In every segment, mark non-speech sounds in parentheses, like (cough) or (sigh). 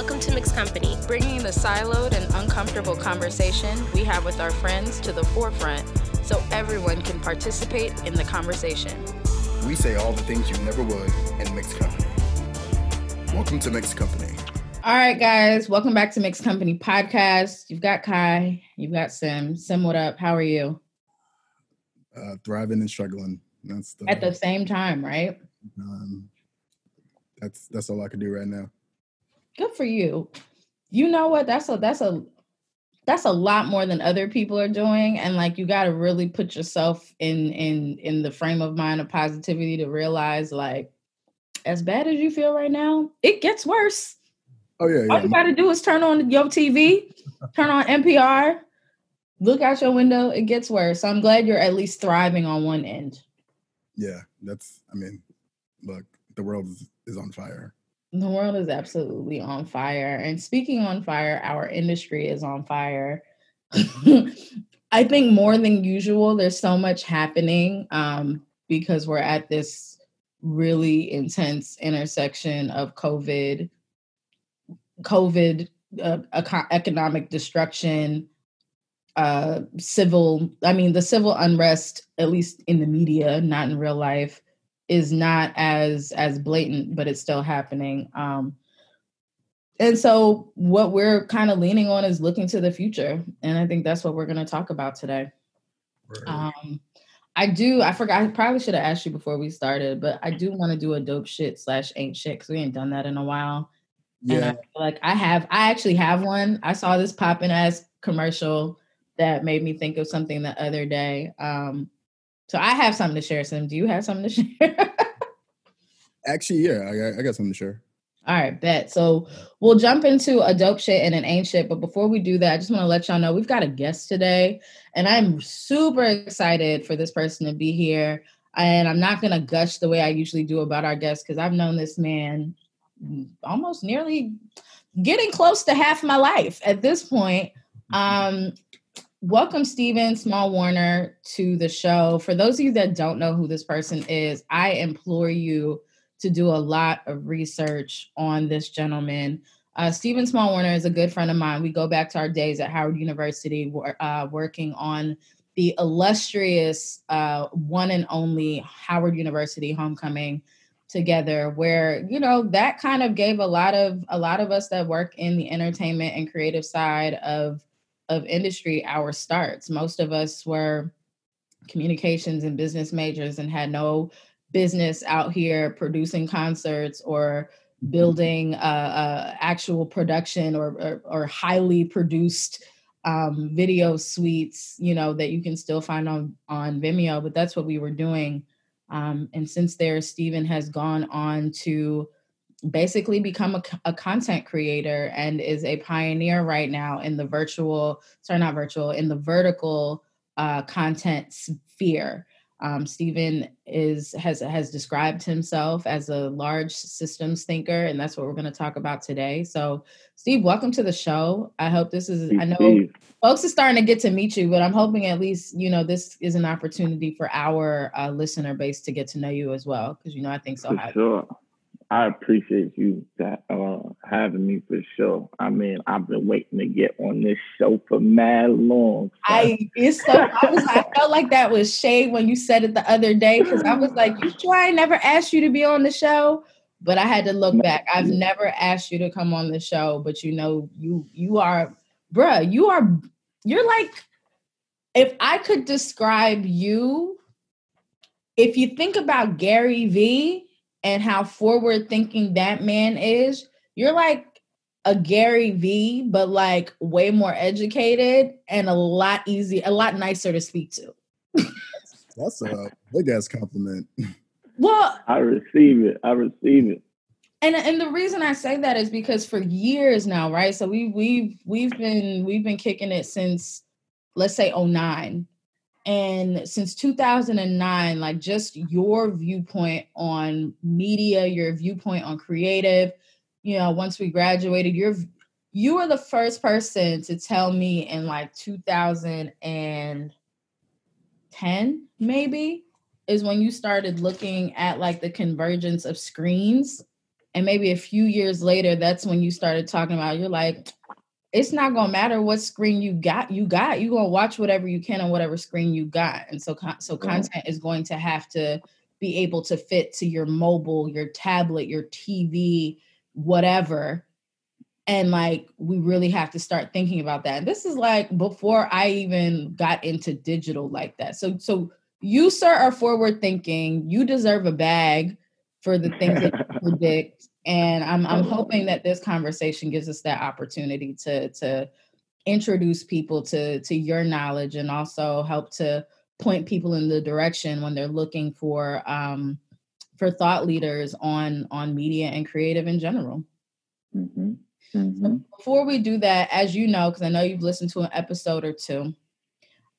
Welcome to Mixed Company, bringing the siloed and uncomfortable conversation we have with our friends to the forefront so everyone can participate in the conversation. We say all the things you never would in Mixed Company. Welcome to Mixed Company. All right, guys, welcome back to Mixed Company Podcast. You've got Kai, you've got Sim. Sim, what up? How are you? Uh, thriving and struggling. That's the, at the same time, right? Um, that's that's all I can do right now. Good for you. You know what? That's a that's a that's a lot more than other people are doing and like you got to really put yourself in in in the frame of mind of positivity to realize like as bad as you feel right now it gets worse oh yeah, yeah. all you got to do is turn on your tv turn on npr look out your window it gets worse so i'm glad you're at least thriving on one end yeah that's i mean look the world is, is on fire the world is absolutely on fire. And speaking on fire, our industry is on fire. (laughs) I think more than usual, there's so much happening um, because we're at this really intense intersection of COVID, COVID, uh, economic destruction, uh, civil, I mean, the civil unrest, at least in the media, not in real life, is not as as blatant, but it's still happening. Um, and so what we're kind of leaning on is looking to the future, and I think that's what we're going to talk about today. Right. Um, I do. I forgot. I probably should have asked you before we started, but I do want to do a dope shit slash ain't shit because we ain't done that in a while. Yeah. And I feel like I have. I actually have one. I saw this popping ass commercial that made me think of something the other day. Um, so I have something to share. Sim, do you have something to (laughs) share? Actually, yeah, I got, I got something to share. All right, bet. So we'll jump into a dope shit and an ain't shit. But before we do that, I just want to let y'all know we've got a guest today, and I'm super excited for this person to be here. And I'm not gonna gush the way I usually do about our guests because I've known this man almost nearly getting close to half my life at this point. Um, welcome Stephen Small Warner to the show. For those of you that don't know who this person is, I implore you to do a lot of research on this gentleman. Uh, Stephen Small Warner is a good friend of mine. We go back to our days at Howard University, uh, working on the illustrious uh, one and only Howard University homecoming together where you know that kind of gave a lot of a lot of us that work in the entertainment and creative side of of industry our starts. Most of us were communications and business majors and had no business out here producing concerts or building uh, uh, actual production or, or, or highly produced um, video suites, you know, that you can still find on on Vimeo. But that's what we were doing. Um, and since there, Stephen has gone on to basically become a, a, content creator and is a pioneer right now in the virtual sorry not virtual in the vertical uh, content sphere um, Stephen is has has described himself as a large systems thinker, and that's what we're going to talk about today. So, Steve, welcome to the show. I hope this is. I know folks are starting to get to meet you, but I'm hoping at least you know this is an opportunity for our uh, listener base to get to know you as well, because you know I think so. For sure. I appreciate you that, uh, having me for sure. I mean, I've been waiting to get on this show for mad long. So. I it's so I was I felt like that was shade when you said it the other day because I was like, you sure I never asked you to be on the show? But I had to look back. I've never asked you to come on the show, but you know, you you are, bruh, you are you're like if I could describe you, if you think about Gary Vee and how forward thinking that man is, you're like a Gary Vee, but like way more educated and a lot easy, a lot nicer to speak to. That's a big ass compliment. (laughs) Well, I receive it. I receive it. And and the reason I say that is because for years now, right? So we we've we've been we've been kicking it since let's say 09 and since 2009 like just your viewpoint on media your viewpoint on creative you know once we graduated you're you were the first person to tell me in like 2010 maybe is when you started looking at like the convergence of screens. And maybe a few years later that's when you started talking about you're like it's not gonna matter what screen you got you got you gonna watch whatever you can on whatever screen you got. And so so content is going to have to be able to fit to your mobile your tablet your tv whatever. And like we really have to start thinking about that. And this is like before i even got into digital like that. So so you sir are forward thinking. You deserve a bag for the things that (laughs) you predict and i'm i'm hoping that this conversation gives us that opportunity to to introduce people to to your knowledge and also help to point people in the direction when they're looking for um for thought leaders on on media and creative in general mm-hmm. Mm-hmm. So before we do that as you know because i know you've listened to an episode or two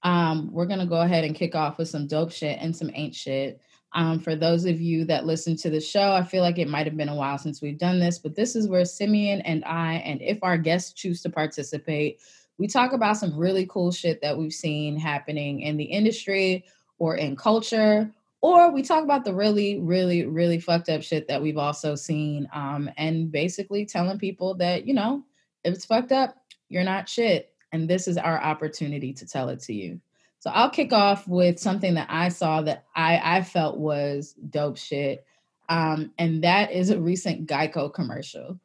um we're gonna go ahead and kick off with some dope shit and some ain't shit um, for those of you that listen to the show, I feel like it might have been a while since we've done this, but this is where Simeon and I, and if our guests choose to participate, we talk about some really cool shit that we've seen happening in the industry or in culture, or we talk about the really, really, really fucked up shit that we've also seen, um, and basically telling people that, you know, if it's fucked up, you're not shit. And this is our opportunity to tell it to you. So I'll kick off with something that I saw that I, I felt was dope shit. Um, and that is a recent Geico commercial.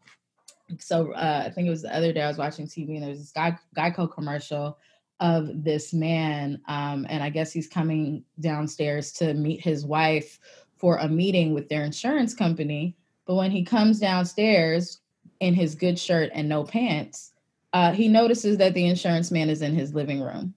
So uh, I think it was the other day I was watching TV and there was this Geico commercial of this man. Um, and I guess he's coming downstairs to meet his wife for a meeting with their insurance company. But when he comes downstairs in his good shirt and no pants, uh, he notices that the insurance man is in his living room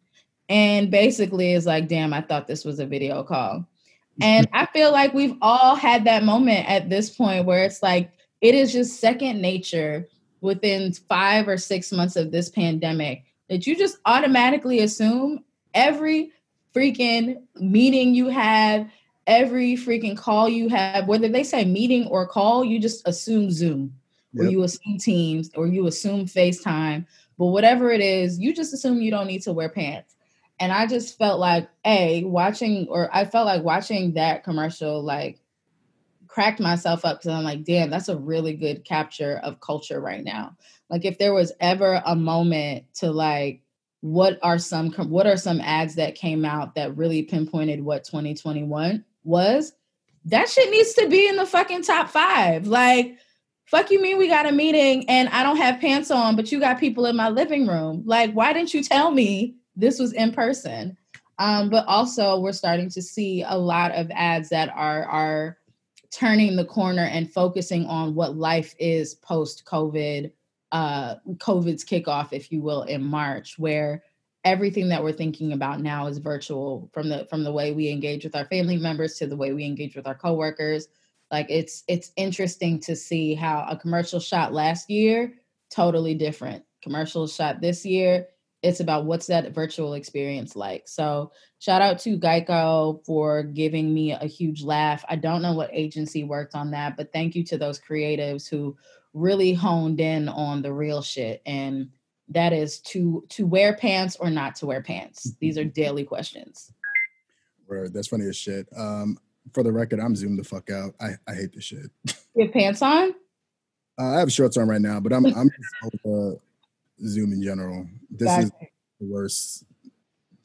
and basically is like, damn, I thought this was a video call. (laughs) And I feel like we've all had that moment at this point where it's like, it is just second nature within five or six months of this pandemic that you just automatically assume every freaking meeting you have, every freaking call you have, whether they say meeting or call, you just assume Zoom yep. or you assume Teams or you assume FaceTime. But whatever it is, you just assume you don't need to wear pants and I just felt like a watching or I felt like watching that commercial like cracked myself up because I'm like, damn, that's a really good capture of culture right now. Like if there was ever a moment to like what are some what are some ads that came out that really pinpointed what 2021 was that shit needs to be in the fucking top five like fuck you mean we got a meeting and i don't have pants on but you got people in my living room like why didn't you tell me this was in person. Um, but also we're starting to see a lot of ads that are are turning the corner and focusing on what life is post COVID, uh, COVID's kickoff, if you will, in March, where everything that we're thinking about now is virtual from the from the way we engage with our family members to the way we engage with our coworkers. Like it's it's interesting to see how a commercial shot last year totally different. Commercial shot this year it's about what's that virtual experience like. So shout out to Geico for giving me a huge laugh. I don't know what agency worked on that, but thank you to those creatives who really honed in on the real shit. And that is to to wear pants or not to wear pants. These are daily questions. Word, that's funny as shit. Um, for the record, I'm zoomed the fuck out. I, I hate this shit. You have pants on? Uh, I have shorts on right now, but I'm I'm just, uh, Zoom in general. This exactly. is the worst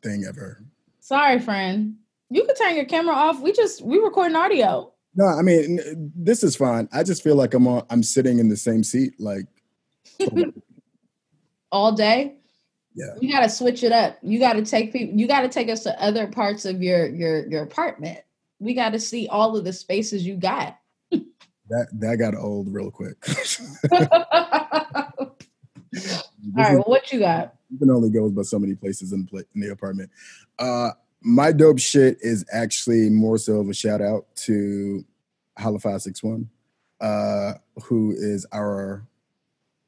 thing ever. Sorry, friend. You could turn your camera off. We just we recording audio. No, I mean this is fine. I just feel like I'm on, I'm sitting in the same seat like (laughs) all day. Yeah. You gotta switch it up. You gotta take people you gotta take us to other parts of your your your apartment. We gotta see all of the spaces you got. (laughs) that that got old real quick. (laughs) All right, well, what you got? You can only go but so many places in the, in the apartment. Uh, my dope shit is actually more so of a shout out to Holla561, uh, who is our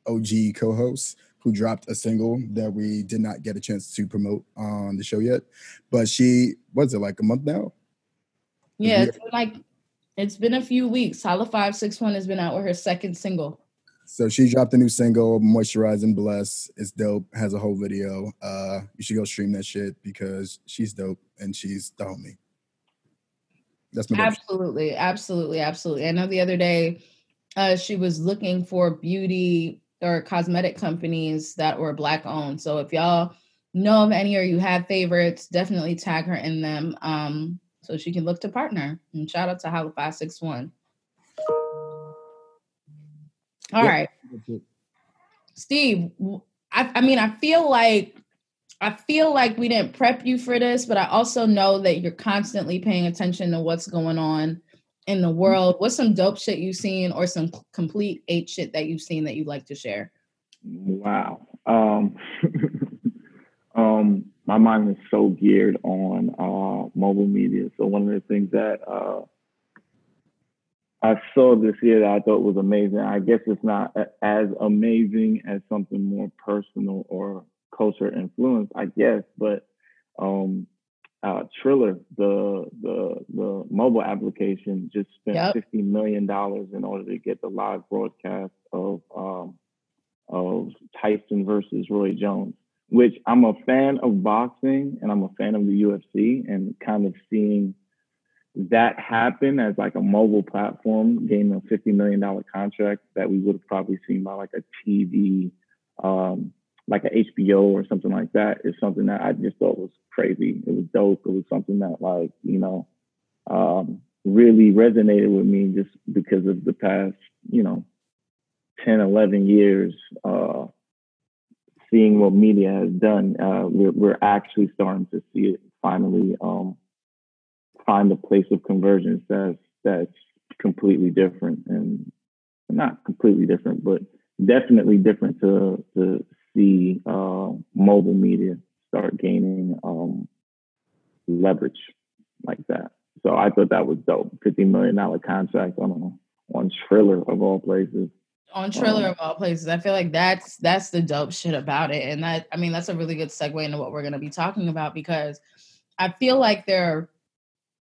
OG co-host who dropped a single that we did not get a chance to promote on the show yet. But she was it like a month now? Yeah, it's been like it's been a few weeks. Holla561 has been out with her second single. So she dropped a new single, Moisturize and Bless. It's dope. Has a whole video. Uh, you should go stream that shit because she's dope and she's the homie. That's my absolutely, absolutely, absolutely. I know the other day uh, she was looking for beauty or cosmetic companies that were black owned. So if y'all know of any or you have favorites, definitely tag her in them um, so she can look to partner. And shout out to Holla 561. All right, Steve, I, I mean, I feel like I feel like we didn't prep you for this, but I also know that you're constantly paying attention to what's going on in the world. What's some dope shit you've seen or some complete eight shit that you've seen that you'd like to share? Wow. Um, (laughs) um, my mind is so geared on uh, mobile media. So one of the things that uh, I saw this year that I thought was amazing. I guess it's not as amazing as something more personal or culture influence, I guess, but um, uh, Triller, the the the mobile application, just spent yep. fifty million dollars in order to get the live broadcast of um, of Tyson versus Roy Jones. Which I'm a fan of boxing and I'm a fan of the UFC, and kind of seeing that happen as like a mobile platform gaining a fifty million dollar contract that we would have probably seen by like a TV um, like a HBO or something like that is something that I just thought was crazy. It was dope. It was something that like, you know, um, really resonated with me just because of the past, you know, 10, 11 years, uh, seeing what media has done. Uh, we're, we're actually starting to see it finally um, find a place of convergence that's, that's completely different and not completely different, but definitely different to, to see uh, mobile media start gaining um, leverage like that. So I thought that was dope. Fifty million dollar contract on on Triller of all places. On Triller um, of all places, I feel like that's that's the dope shit about it, and that I mean that's a really good segue into what we're going to be talking about because I feel like there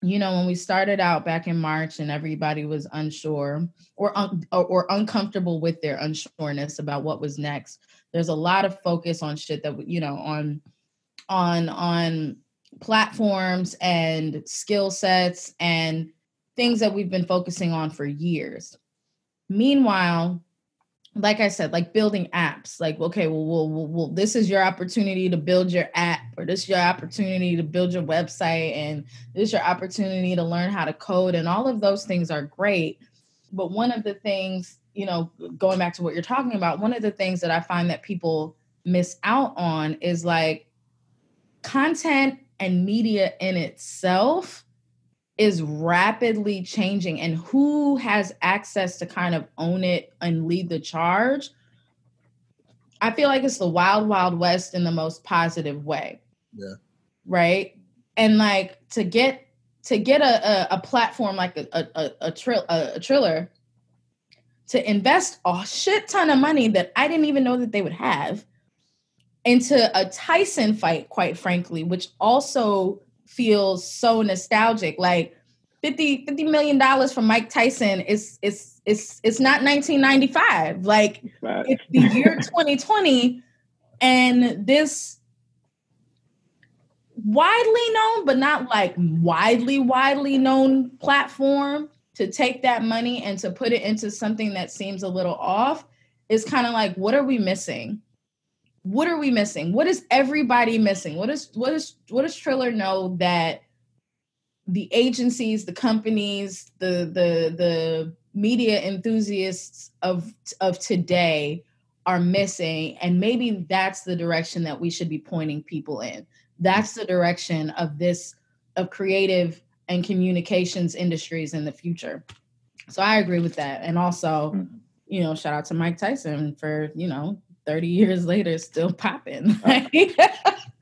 you know, when we started out back in March and everybody was unsure or, un- or, or uncomfortable with their unsureness about what was next, there's a lot of focus on shit that you know on on on platforms and skill sets and things that we've been focusing on for years. Meanwhile, like I said, like building apps, like, okay, well, well, well, well, this is your opportunity to build your app, or this is your opportunity to build your website, and this is your opportunity to learn how to code, and all of those things are great. But one of the things, you know, going back to what you're talking about, one of the things that I find that people miss out on is like content and media in itself is rapidly changing and who has access to kind of own it and lead the charge i feel like it's the wild wild west in the most positive way. Yeah. Right? And like to get to get a, a, a platform like a a, a, a, trill, a, a triller to invest a shit ton of money that i didn't even know that they would have into a tyson fight quite frankly which also feels so nostalgic. Like 50, 50 million dollars from Mike Tyson is is it's it's not 1995. Like it's the year (laughs) 2020, and this widely known, but not like widely, widely known platform to take that money and to put it into something that seems a little off is kind of like, what are we missing? What are we missing? What is everybody missing? What is what is what does Triller know that the agencies, the companies, the the the media enthusiasts of of today are missing and maybe that's the direction that we should be pointing people in. That's the direction of this of creative and communications industries in the future. So I agree with that. And also, mm-hmm. you know, shout out to Mike Tyson for, you know, 30 years later still popping. (laughs) like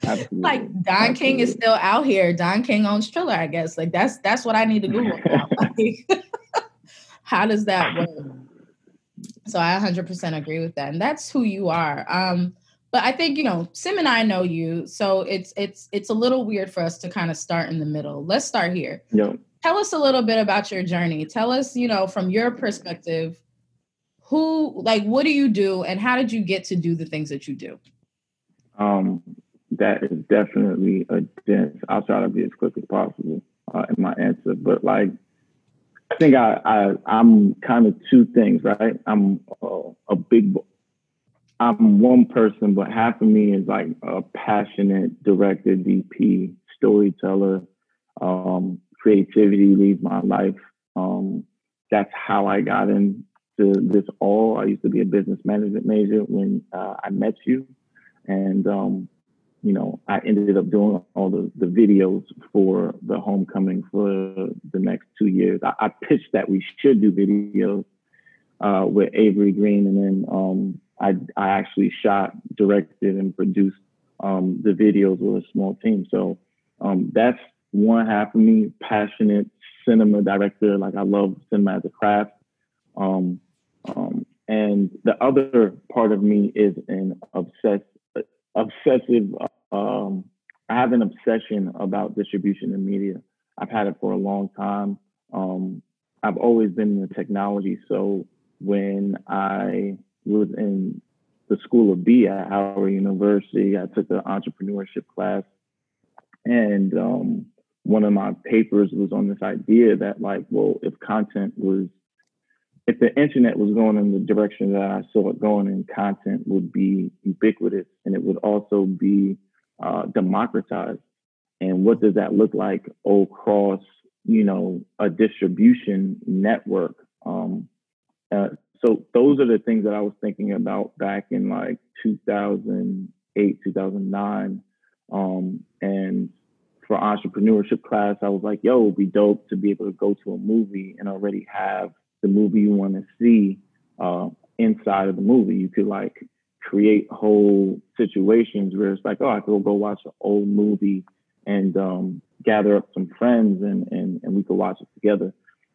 Don Absolutely. King is still out here. Don King owns Triller, I guess. Like that's that's what I need to Google. (laughs) like, (laughs) how does that work? So I 100% agree with that, and that's who you are. Um, but I think you know, Sim and I know you, so it's it's it's a little weird for us to kind of start in the middle. Let's start here. Yeah. Tell us a little bit about your journey. Tell us, you know, from your perspective, who like what do you do and how did you get to do the things that you do um that is definitely a dense i'll try to be as quick as possible uh, in my answer but like I think I, I I'm kind of two things, right? I'm uh, a big, I'm one person, but half of me is like a passionate director, DP, storyteller. Um, creativity leads my life. Um, that's how I got into this all. I used to be a business management major when uh, I met you, and um, you know, I ended up doing all the, the videos for the homecoming for the next two years. I, I pitched that we should do videos uh, with Avery Green, and then um, I, I actually shot, directed, and produced um, the videos with a small team. So um, that's one half of me, passionate cinema director. Like I love cinema as a craft. Um, um, and the other part of me is an obsessed obsessive um, I have an obsession about distribution and media. I've had it for a long time. Um, I've always been in the technology. So when I was in the School of B at Howard University, I took the entrepreneurship class, and um, one of my papers was on this idea that, like, well, if content was, if the internet was going in the direction that I saw it going, and content would be ubiquitous, and it would also be uh, democratized. And what does that look like across, you know, a distribution network? Um, uh, so those are the things that I was thinking about back in like 2008, 2009. Um, and for entrepreneurship class, I was like, yo, it'd be dope to be able to go to a movie and already have the movie you want to see uh, inside of the movie. You could like create whole situations where it's like, oh, I could go watch an old movie and um, gather up some friends and, and, and we could watch it together.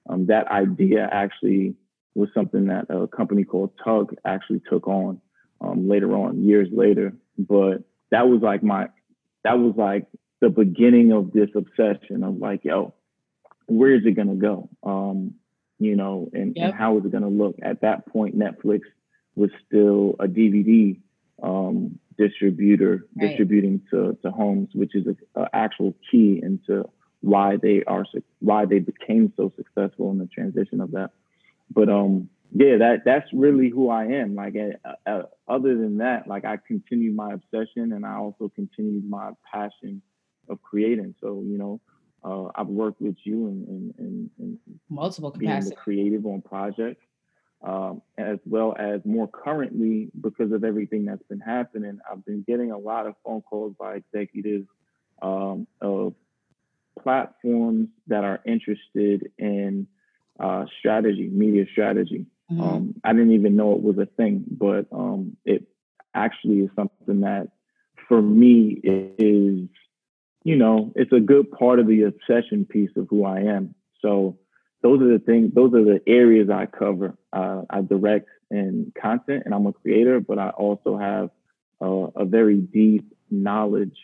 Um, that idea actually was something that a company called Tug actually took on um, later on, years later. But that was like my, that was like the beginning of this obsession of like, yo, where is it gonna go? Um, you know, and, yep. and how is it gonna look? At that point, Netflix was still a DVD um, distributor right. distributing to, to homes, which is an actual key into why they are why they became so successful in the transition of that. But um, yeah, that that's really who I am. Like, uh, uh, other than that, like I continue my obsession, and I also continued my passion of creating. So you know, uh, I've worked with you in, in, in, in multiple capacities, creative on projects um, as well as more currently because of everything that's been happening. I've been getting a lot of phone calls by executives um, of platforms that are interested in uh, strategy, media strategy. Mm-hmm. Um, I didn't even know it was a thing, but um, it actually is something that for me is, you know, it's a good part of the obsession piece of who I am. So those are the things, those are the areas I cover. Uh, I direct in content and I'm a creator, but I also have a very deep knowledge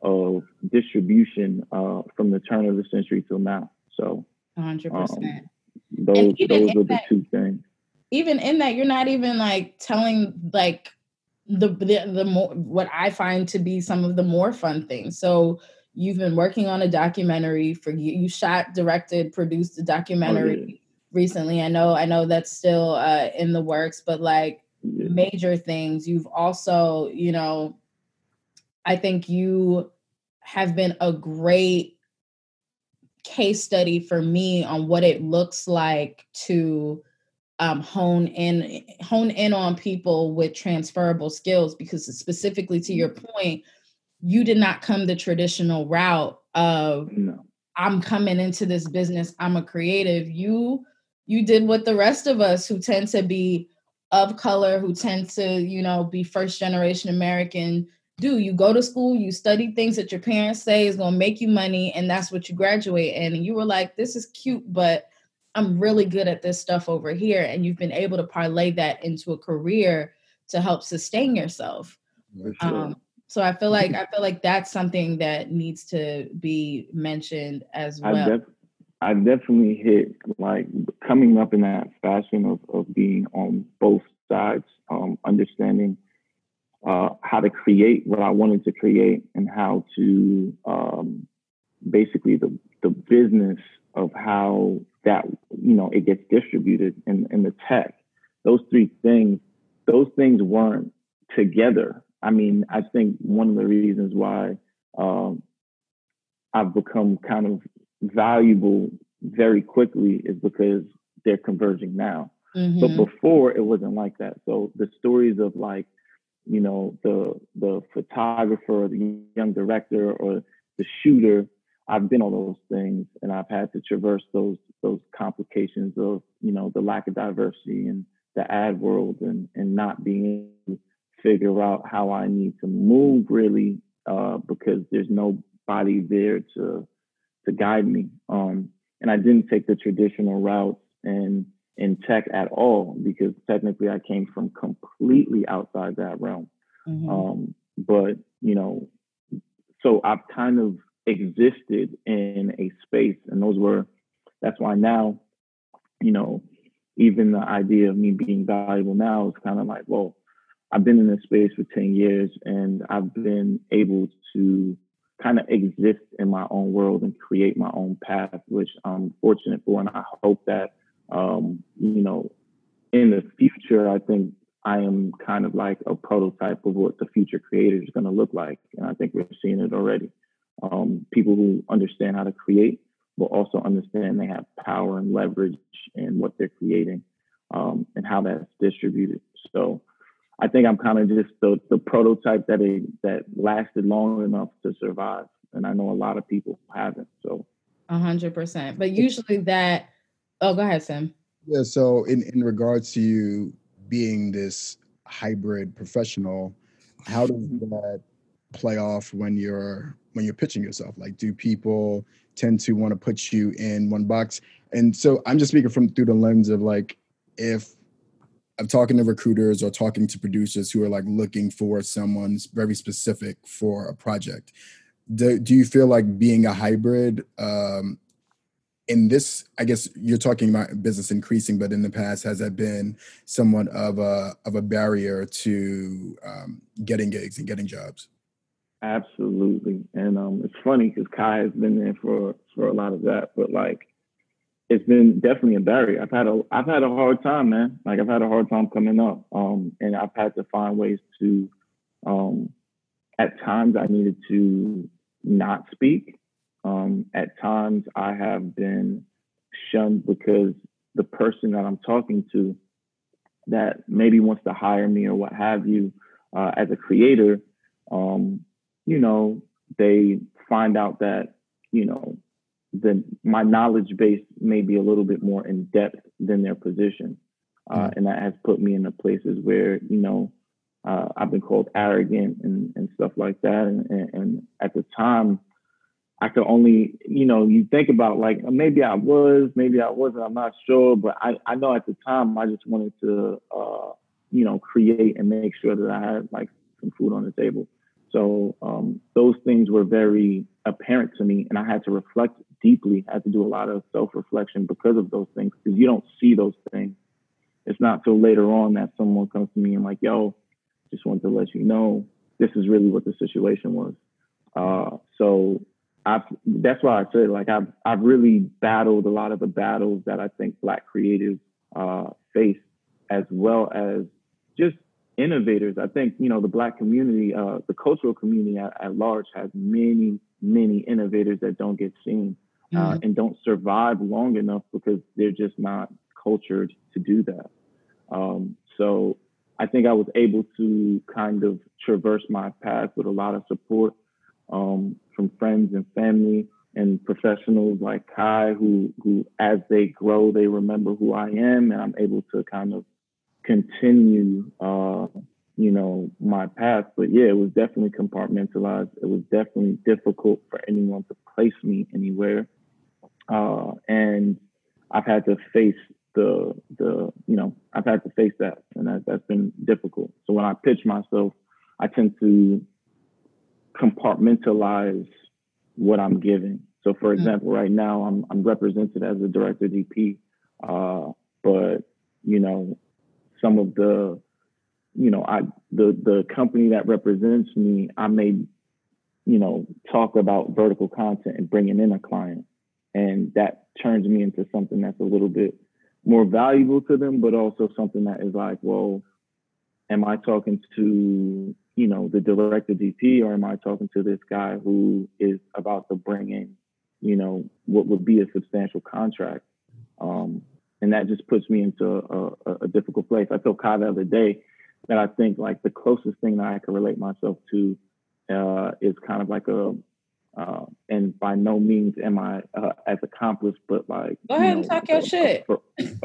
of distribution uh, from the turn of the century till now. So, 100%. Um, those those are the two things. Even in that, you're not even like telling like the, the the more what I find to be some of the more fun things. So You've been working on a documentary for you. You shot, directed, produced a documentary oh, yeah. recently. I know, I know that's still uh, in the works, but like yeah. major things. You've also, you know, I think you have been a great case study for me on what it looks like to um, hone in hone in on people with transferable skills because specifically to your point you did not come the traditional route of no. I'm coming into this business, I'm a creative. You you did what the rest of us who tend to be of color, who tend to, you know, be first generation American do. You go to school, you study things that your parents say is going to make you money and that's what you graduate in and you were like this is cute but I'm really good at this stuff over here and you've been able to parlay that into a career to help sustain yourself. Sure. Um, so I feel like (laughs) I feel like that's something that needs to be mentioned as well. I, def- I definitely hit like coming up in that fashion of, of being on both sides, um, understanding uh, how to create what I wanted to create and how to um, basically the, the business of how that you know it gets distributed in, in the tech. Those three things, those things weren't together. I mean, I think one of the reasons why um, I've become kind of valuable very quickly is because they're converging now. Mm-hmm. But before it wasn't like that. So the stories of like, you know, the the photographer or the young director or the shooter, I've been on those things and I've had to traverse those those complications of, you know, the lack of diversity and the ad world and and not being able to figure out how I need to move really uh, because there's nobody there to to guide me. Um, and I didn't take the traditional routes and in tech at all because technically I came from completely outside that realm. Mm-hmm. Um, but you know, so I've kind of existed in a space, and those were that's why now, you know, even the idea of me being valuable now is kind of like, well, I've been in this space for 10 years and I've been able to kind of exist in my own world and create my own path, which I'm fortunate for. And I hope that um, you know, in the future, I think I am kind of like a prototype of what the future creator is going to look like. And I think we're seeing it already. Um, people who understand how to create, but also understand they have power and leverage in what they're creating um, and how that's distributed. So I think I'm kind of just the, the prototype that it, that lasted long enough to survive. And I know a lot of people haven't. So, a hundred percent. But usually that Oh, go ahead, Sam. Yeah. So, in in regards to you being this hybrid professional, how does mm-hmm. that play off when you're when you're pitching yourself? Like, do people tend to want to put you in one box? And so, I'm just speaking from through the lens of like, if I'm talking to recruiters or talking to producers who are like looking for someone very specific for a project. Do, do you feel like being a hybrid um, in this, I guess you're talking about business increasing, but in the past, has that been somewhat of a of a barrier to um, getting gigs and getting jobs? Absolutely, and um, it's funny because Kai has been there for for a lot of that, but like it's been definitely a barrier. I've had a I've had a hard time, man. Like I've had a hard time coming up, um, and I've had to find ways to. Um, at times, I needed to not speak um, at times, I have been shunned because the person that I'm talking to that maybe wants to hire me or what have you uh, as a creator, um, you know, they find out that, you know, the, my knowledge base may be a little bit more in depth than their position. Uh, and that has put me in the places where, you know, uh, I've been called arrogant and, and stuff like that. And, and, and at the time, I could only, you know, you think about like maybe I was, maybe I wasn't, I'm not sure, but I, I know at the time I just wanted to, uh, you know, create and make sure that I had like some food on the table. So um, those things were very apparent to me, and I had to reflect deeply. Had to do a lot of self-reflection because of those things, because you don't see those things. It's not till later on that someone comes to me and like, "Yo, just wanted to let you know this is really what the situation was." Uh, so I've that's why I said like I've I've really battled a lot of the battles that I think Black creatives uh, face, as well as just innovators. I think you know the Black community, uh, the cultural community at, at, large, has many many innovators that don't get seen uh, mm-hmm. and don't survive long enough because they're just not cultured to do that. Um, so I think I was able to kind of traverse my path with a lot of support um, from friends and family and professionals like Kai, who who as they grow, they remember who I am, and I'm able to kind of continue, uh, you know, my path. But yeah, it was definitely compartmentalized. It was definitely difficult for anyone to place me anywhere, uh, and I've had to face the the you know I've had to face that, and that, that's been difficult. So when I pitch myself, I tend to compartmentalize what I'm giving. So, for mm-hmm. example, right now I'm I'm represented as a director DP, uh, but you know, some of the, you know, I the the company that represents me, I may, you know, talk about vertical content and bringing in a client, and that turns me into something that's a little bit more valuable to them, but also something that is like, well, am I talking to you know the director DP or am I talking to this guy who is about to bring in you know what would be a substantial contract? Um, and that just puts me into a, a, a difficult place. I told Kai the other day that I think like the closest thing that I can relate myself to uh, is kind of like a, uh, and by no means am I uh, as accomplished, but like go ahead know, and talk your a, shit. A,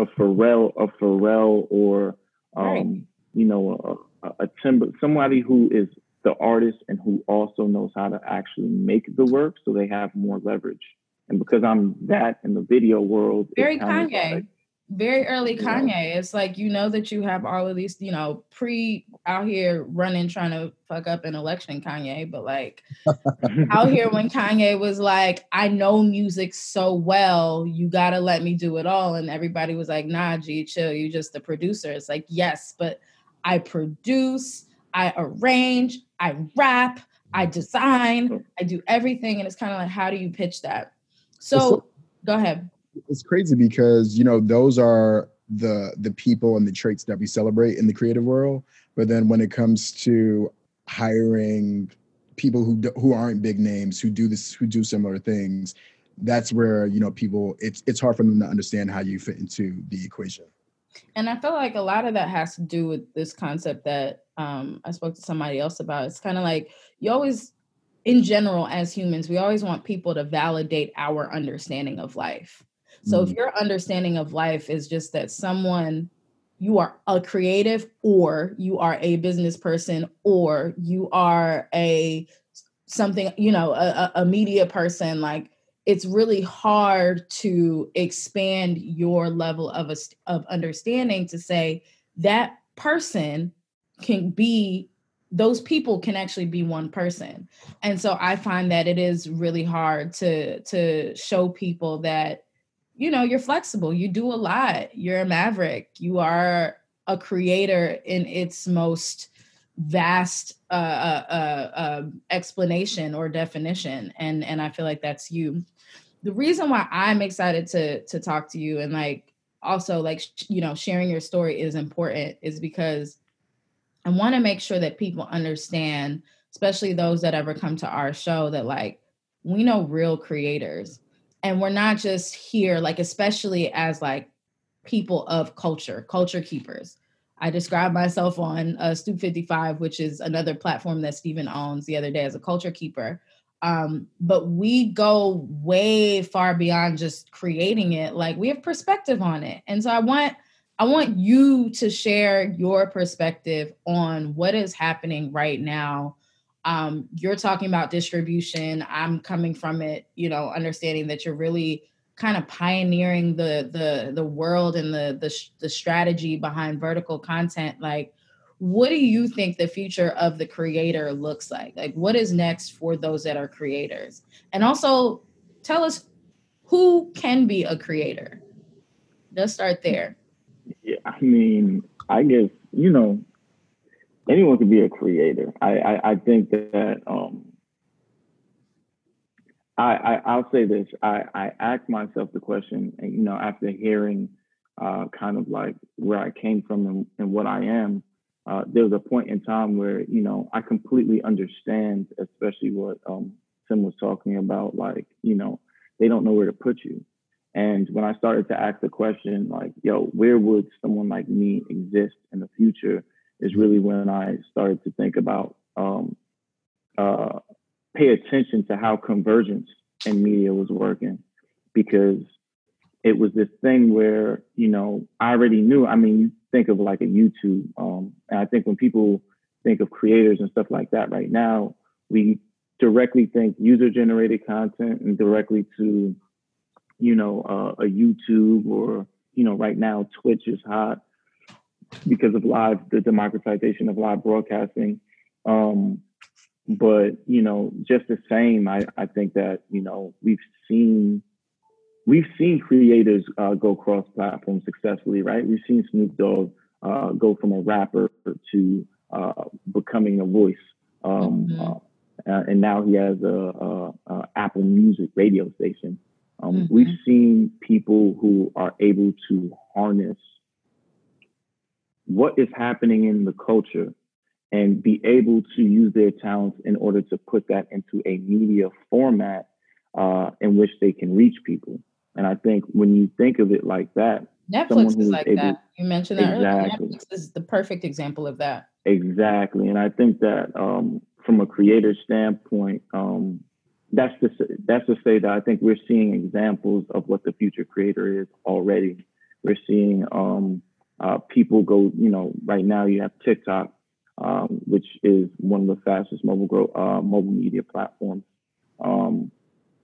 a, Pharrell, a Pharrell, or um, right. you know, a, a Timber, somebody who is the artist and who also knows how to actually make the work, so they have more leverage. And because I'm that in the video world, very Kanye. Like, very early Kanye. It's like you know that you have all of these, you know, pre out here running trying to fuck up an election, Kanye, but like out here when (laughs) Kanye was like, I know music so well, you gotta let me do it all. And everybody was like, nah, G, chill, you just the producer. It's like, yes, but I produce, I arrange, I rap, I design, oh. I do everything. And it's kind of like, how do you pitch that? So go ahead it's crazy because you know those are the the people and the traits that we celebrate in the creative world. But then when it comes to hiring people who who aren't big names who do this who do similar things that's where you know people it's it's hard for them to understand how you fit into the equation. And i feel like a lot of that has to do with this concept that um, i spoke to somebody else about. It's kind of like you always in general as humans we always want people to validate our understanding of life so mm-hmm. if your understanding of life is just that someone you are a creative or you are a business person or you are a something you know a, a media person like it's really hard to expand your level of a, of understanding to say that person can be those people can actually be one person and so i find that it is really hard to to show people that you know, you're flexible. You do a lot. You're a maverick. You are a creator in its most vast uh, uh, uh, uh, explanation or definition, and and I feel like that's you. The reason why I'm excited to to talk to you and like also like sh- you know sharing your story is important is because I want to make sure that people understand, especially those that ever come to our show, that like we know real creators and we're not just here like especially as like people of culture culture keepers. I described myself on uh, stoop 55 which is another platform that stephen owns the other day as a culture keeper. Um, but we go way far beyond just creating it like we have perspective on it. And so i want i want you to share your perspective on what is happening right now um, you're talking about distribution. I'm coming from it you know understanding that you're really kind of pioneering the the the world and the the, the strategy behind vertical content. Like what do you think the future of the creator looks like? Like what is next for those that are creators? And also tell us who can be a creator. Let's start there. Yeah i mean i guess you know anyone can be a creator. I, I, I think that um, I, I will say this. I, I ask myself the question, you know, after hearing uh, kind of like where I came from and, and what I am, uh, there was a point in time where you know I completely understand, especially what um, Tim was talking about. Like you know, they don't know where to put you. And when I started to ask the question, like, yo, where would someone like me exist in the future? Is really when I started to think about um, uh, pay attention to how convergence in media was working because it was this thing where you know I already knew. I mean, you think of like a YouTube, um, and I think when people think of creators and stuff like that right now, we directly think user generated content and directly to you know uh, a YouTube or you know right now Twitch is hot because of live, the democratization of live broadcasting. Um, but you know, just the same, I, I think that you know we've seen we've seen creators uh, go cross platform successfully, right? We've seen Snoop Dogg uh, go from a rapper to uh, becoming a voice, um, mm-hmm. Uh, and now he has a, a, a, Apple Music radio station. Um, mm-hmm. We've seen people who are able to harness what is happening in the culture and be able to use their talents in order to put that into a media format uh, in which they can reach people. And I think when you think of it like that, Netflix is like able, that. You mentioned that exactly. earlier. Netflix is the perfect example of that. Exactly, and I think that um, from a creator standpoint, um, that's to say, that's to say that I think we're seeing examples of what the future creator is already. We're seeing um, uh, people go, you know, right now you have TikTok, um, which is one of the fastest mobile grow, uh, mobile media platforms um,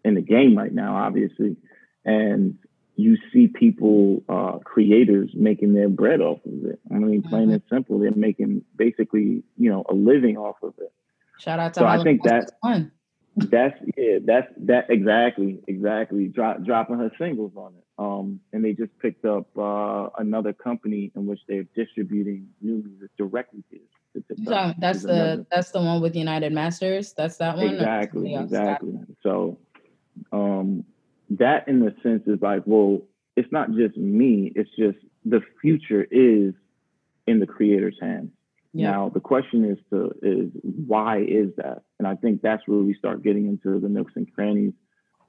in the game right now, obviously, and you see people, uh, creators making their bread off of it. I mean, plain mm-hmm. and simple, they're making basically, you know, a living off of it. Shout out to so I think that fun. That's yeah, that's that exactly, exactly. Drop, dropping her singles on it. Um, and they just picked up uh, another company in which they're distributing new music directly to. So that's the another. that's the one with United Masters. That's that one. Exactly, exactly. So, um, that in the sense is like, well, it's not just me. It's just the future is in the creator's hands. Yeah. Now the question is to is why is that? And I think that's where we start getting into the nooks and crannies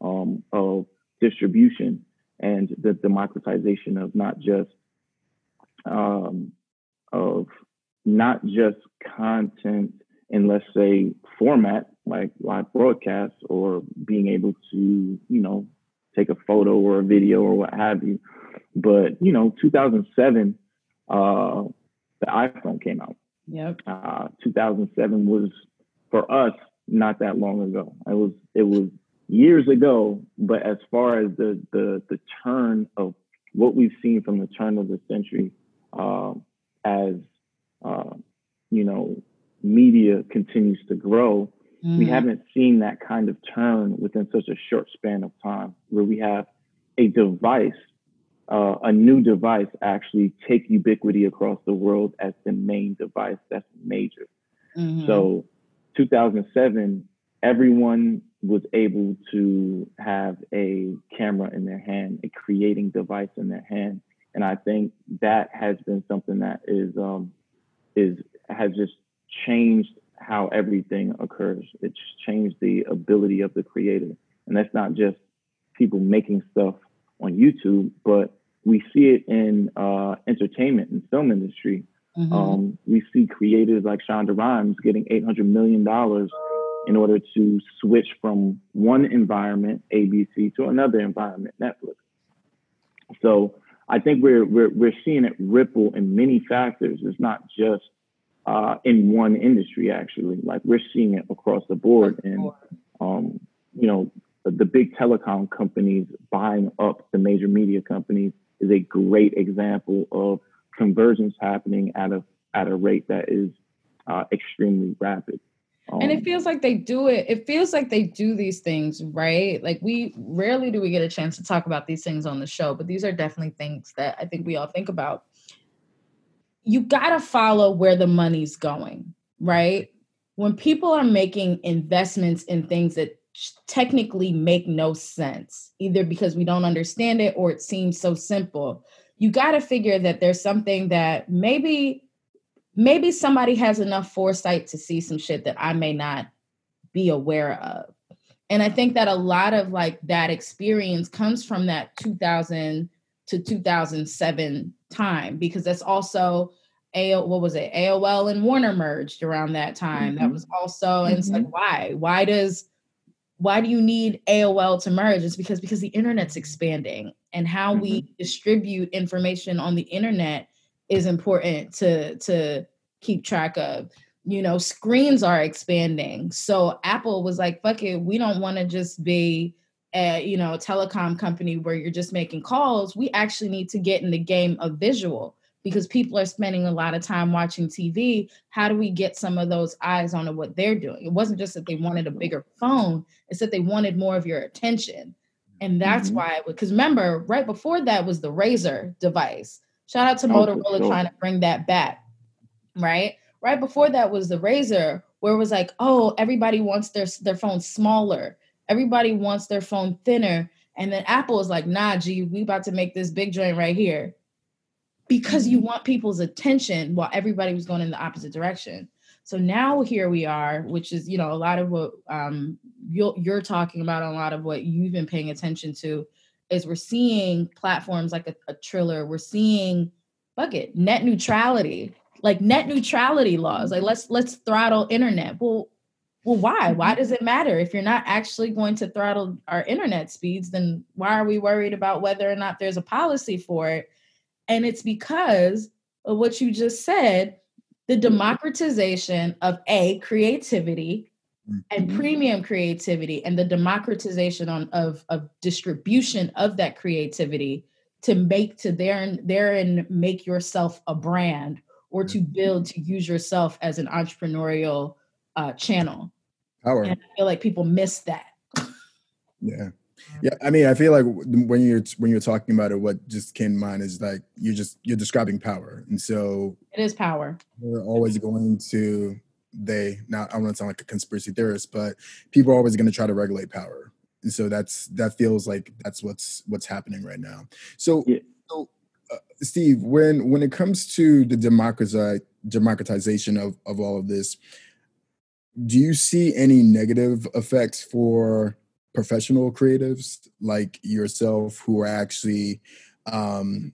um, of distribution and the democratization of not just um, of not just content in let's say format like live broadcasts or being able to you know take a photo or a video or what have you but you know 2007 uh, the iphone came out Yep. Uh, 2007 was for us not that long ago. It was it was years ago, but as far as the the the turn of what we've seen from the turn of the century, uh, as uh, you know, media continues to grow, mm. we haven't seen that kind of turn within such a short span of time, where we have a device uh, a new device actually take ubiquity across the world as the main device that's major. Mm-hmm. So 2007, everyone was able to have a camera in their hand, a creating device in their hand. And I think that has been something that is um, is has just changed how everything occurs. It's changed the ability of the creator. And that's not just people making stuff on YouTube, but we see it in uh, entertainment and film industry. Mm-hmm. Um, we see creators like Shonda Rhimes getting $800 million in order to switch from one environment, ABC, to another environment, Netflix. So I think we're, we're, we're seeing it ripple in many factors. It's not just uh, in one industry, actually. Like we're seeing it across the board. And, um, you know, the big telecom companies buying up the major media companies is a great example of conversions happening at a at a rate that is uh, extremely rapid. Um, and it um, feels like they do it. It feels like they do these things, right? Like we rarely do we get a chance to talk about these things on the show, but these are definitely things that I think we all think about. You got to follow where the money's going, right? When people are making investments in things that technically make no sense, either because we don't understand it or it seems so simple. You got to figure that there's something that maybe maybe somebody has enough foresight to see some shit that I may not be aware of. And I think that a lot of like that experience comes from that 2000 to 2007 time because that's also a what was it AOL and Warner merged around that time. Mm-hmm. That was also and it's like mm-hmm. why why does why do you need AOL to merge? It's because because the internet's expanding and how mm-hmm. we distribute information on the internet is important to to keep track of. You know, screens are expanding. So Apple was like, fuck it, we don't want to just be a you know telecom company where you're just making calls. We actually need to get in the game of visual because people are spending a lot of time watching TV. How do we get some of those eyes on what they're doing? It wasn't just that they wanted a bigger phone, it's that they wanted more of your attention. And that's mm-hmm. why, because remember, right before that was the Razr device. Shout out to oh, Motorola sure. trying to bring that back, right? Right before that was the Razr, where it was like, oh, everybody wants their, their phone smaller, everybody wants their phone thinner. And then Apple is like, nah, G, we about to make this big joint right here. Because you mm-hmm. want people's attention while everybody was going in the opposite direction. So now here we are, which is, you know, a lot of what um, you're, you're talking about, a lot of what you've been paying attention to is we're seeing platforms like a, a Triller, we're seeing bucket net neutrality, like net neutrality laws. Like let's let's throttle internet. Well, well, why? Why mm-hmm. does it matter if you're not actually going to throttle our internet speeds? Then why are we worried about whether or not there's a policy for it? And it's because of what you just said the mm-hmm. democratization of a creativity and mm-hmm. premium creativity and the democratization on, of, of distribution of that creativity to make to there there and make yourself a brand or to build to use yourself as an entrepreneurial uh, channel. Power. And I feel like people miss that. yeah. Yeah, I mean, I feel like when you're when you're talking about it, what just came to mind is like you're just you're describing power, and so it is power. We're always going to they. Not I don't want to sound like a conspiracy theorist, but people are always going to try to regulate power, and so that's that feels like that's what's what's happening right now. So, yeah. so uh, Steve, when when it comes to the democratize democratization of of all of this, do you see any negative effects for professional creatives like yourself who are actually um,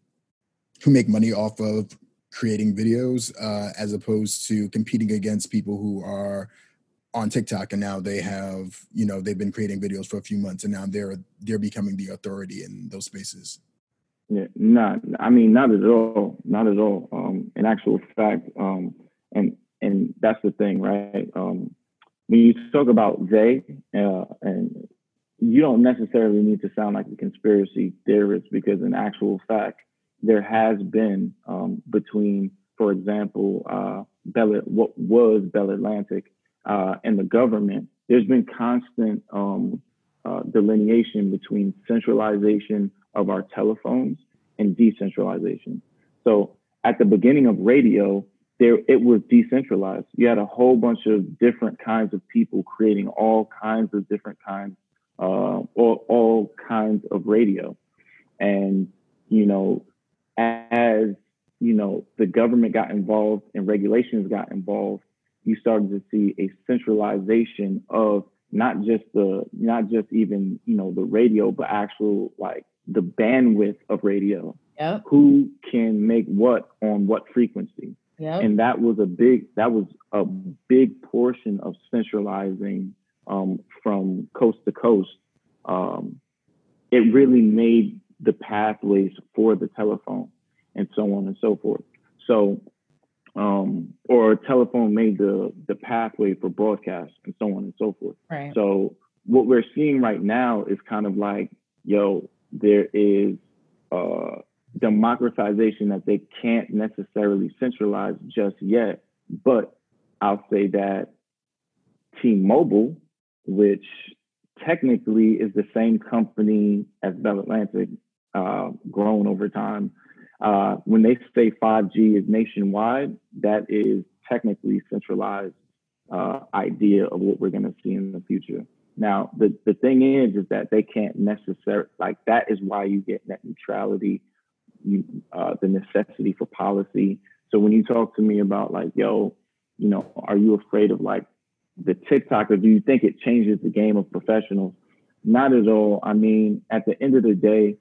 who make money off of creating videos uh, as opposed to competing against people who are on TikTok and now they have you know they've been creating videos for a few months and now they're they're becoming the authority in those spaces. Yeah, not I mean not at all, not at all. Um, in actual fact, um, and and that's the thing, right? Um, when you talk about they uh, and you don't necessarily need to sound like a conspiracy theorist because in actual fact there has been um, between for example uh, Bell, what was Bell Atlantic uh, and the government there's been constant um, uh, delineation between centralization of our telephones and decentralization so at the beginning of radio there it was decentralized you had a whole bunch of different kinds of people creating all kinds of different kinds uh, all, all kinds of radio. And, you know, as, you know, the government got involved and regulations got involved, you started to see a centralization of not just the, not just even, you know, the radio, but actual like the bandwidth of radio. Yep. Who can make what on what frequency? Yep. And that was a big, that was a big portion of centralizing um, from coast to coast, um, it really made the pathways for the telephone and so on and so forth. So, um, or telephone made the the pathway for broadcast and so on and so forth. Right. So what we're seeing right now is kind of like, yo, there is uh, democratization that they can't necessarily centralize just yet. But I'll say that T-Mobile which technically is the same company as Bell Atlantic, uh, grown over time. Uh, when they say 5G is nationwide, that is technically centralized uh, idea of what we're going to see in the future. Now, the, the thing is, is that they can't necessarily, like, that is why you get net neutrality, you, uh, the necessity for policy. So when you talk to me about, like, yo, you know, are you afraid of like the TikTok, or do you think it changes the game of professionals? Not at all. I mean, at the end of the day,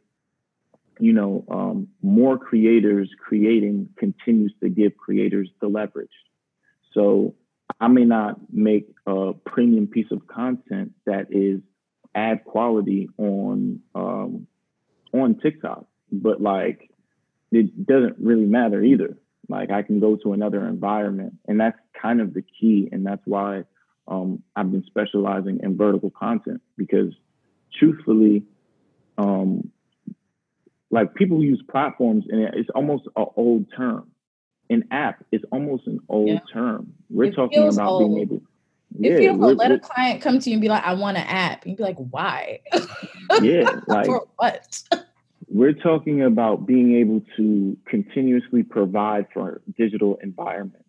you know, um, more creators creating continues to give creators the leverage. So I may not make a premium piece of content that is ad quality on um, on TikTok, but like it doesn't really matter either. Like I can go to another environment, and that's kind of the key, and that's why um, I've been specializing in vertical content because truthfully, um, like people use platforms and it's almost an old term. An app is almost an old yeah. term. We're it talking about old. being able. If yeah, you let a client come to you and be like, "I want an app," you'd be like, "Why?" yeah, (laughs) like for what? we're talking about being able to continuously provide for a digital environment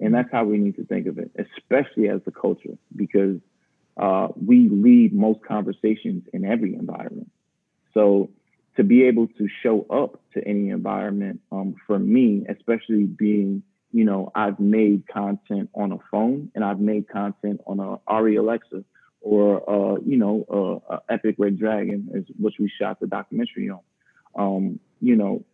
and that's how we need to think of it, especially as the culture, because uh, we lead most conversations in every environment. So to be able to show up to any environment, um, for me, especially being, you know, I've made content on a phone and I've made content on a Arri Alexa or, uh, you know, uh, Epic Red Dragon, is which we shot the documentary on. Um, you know,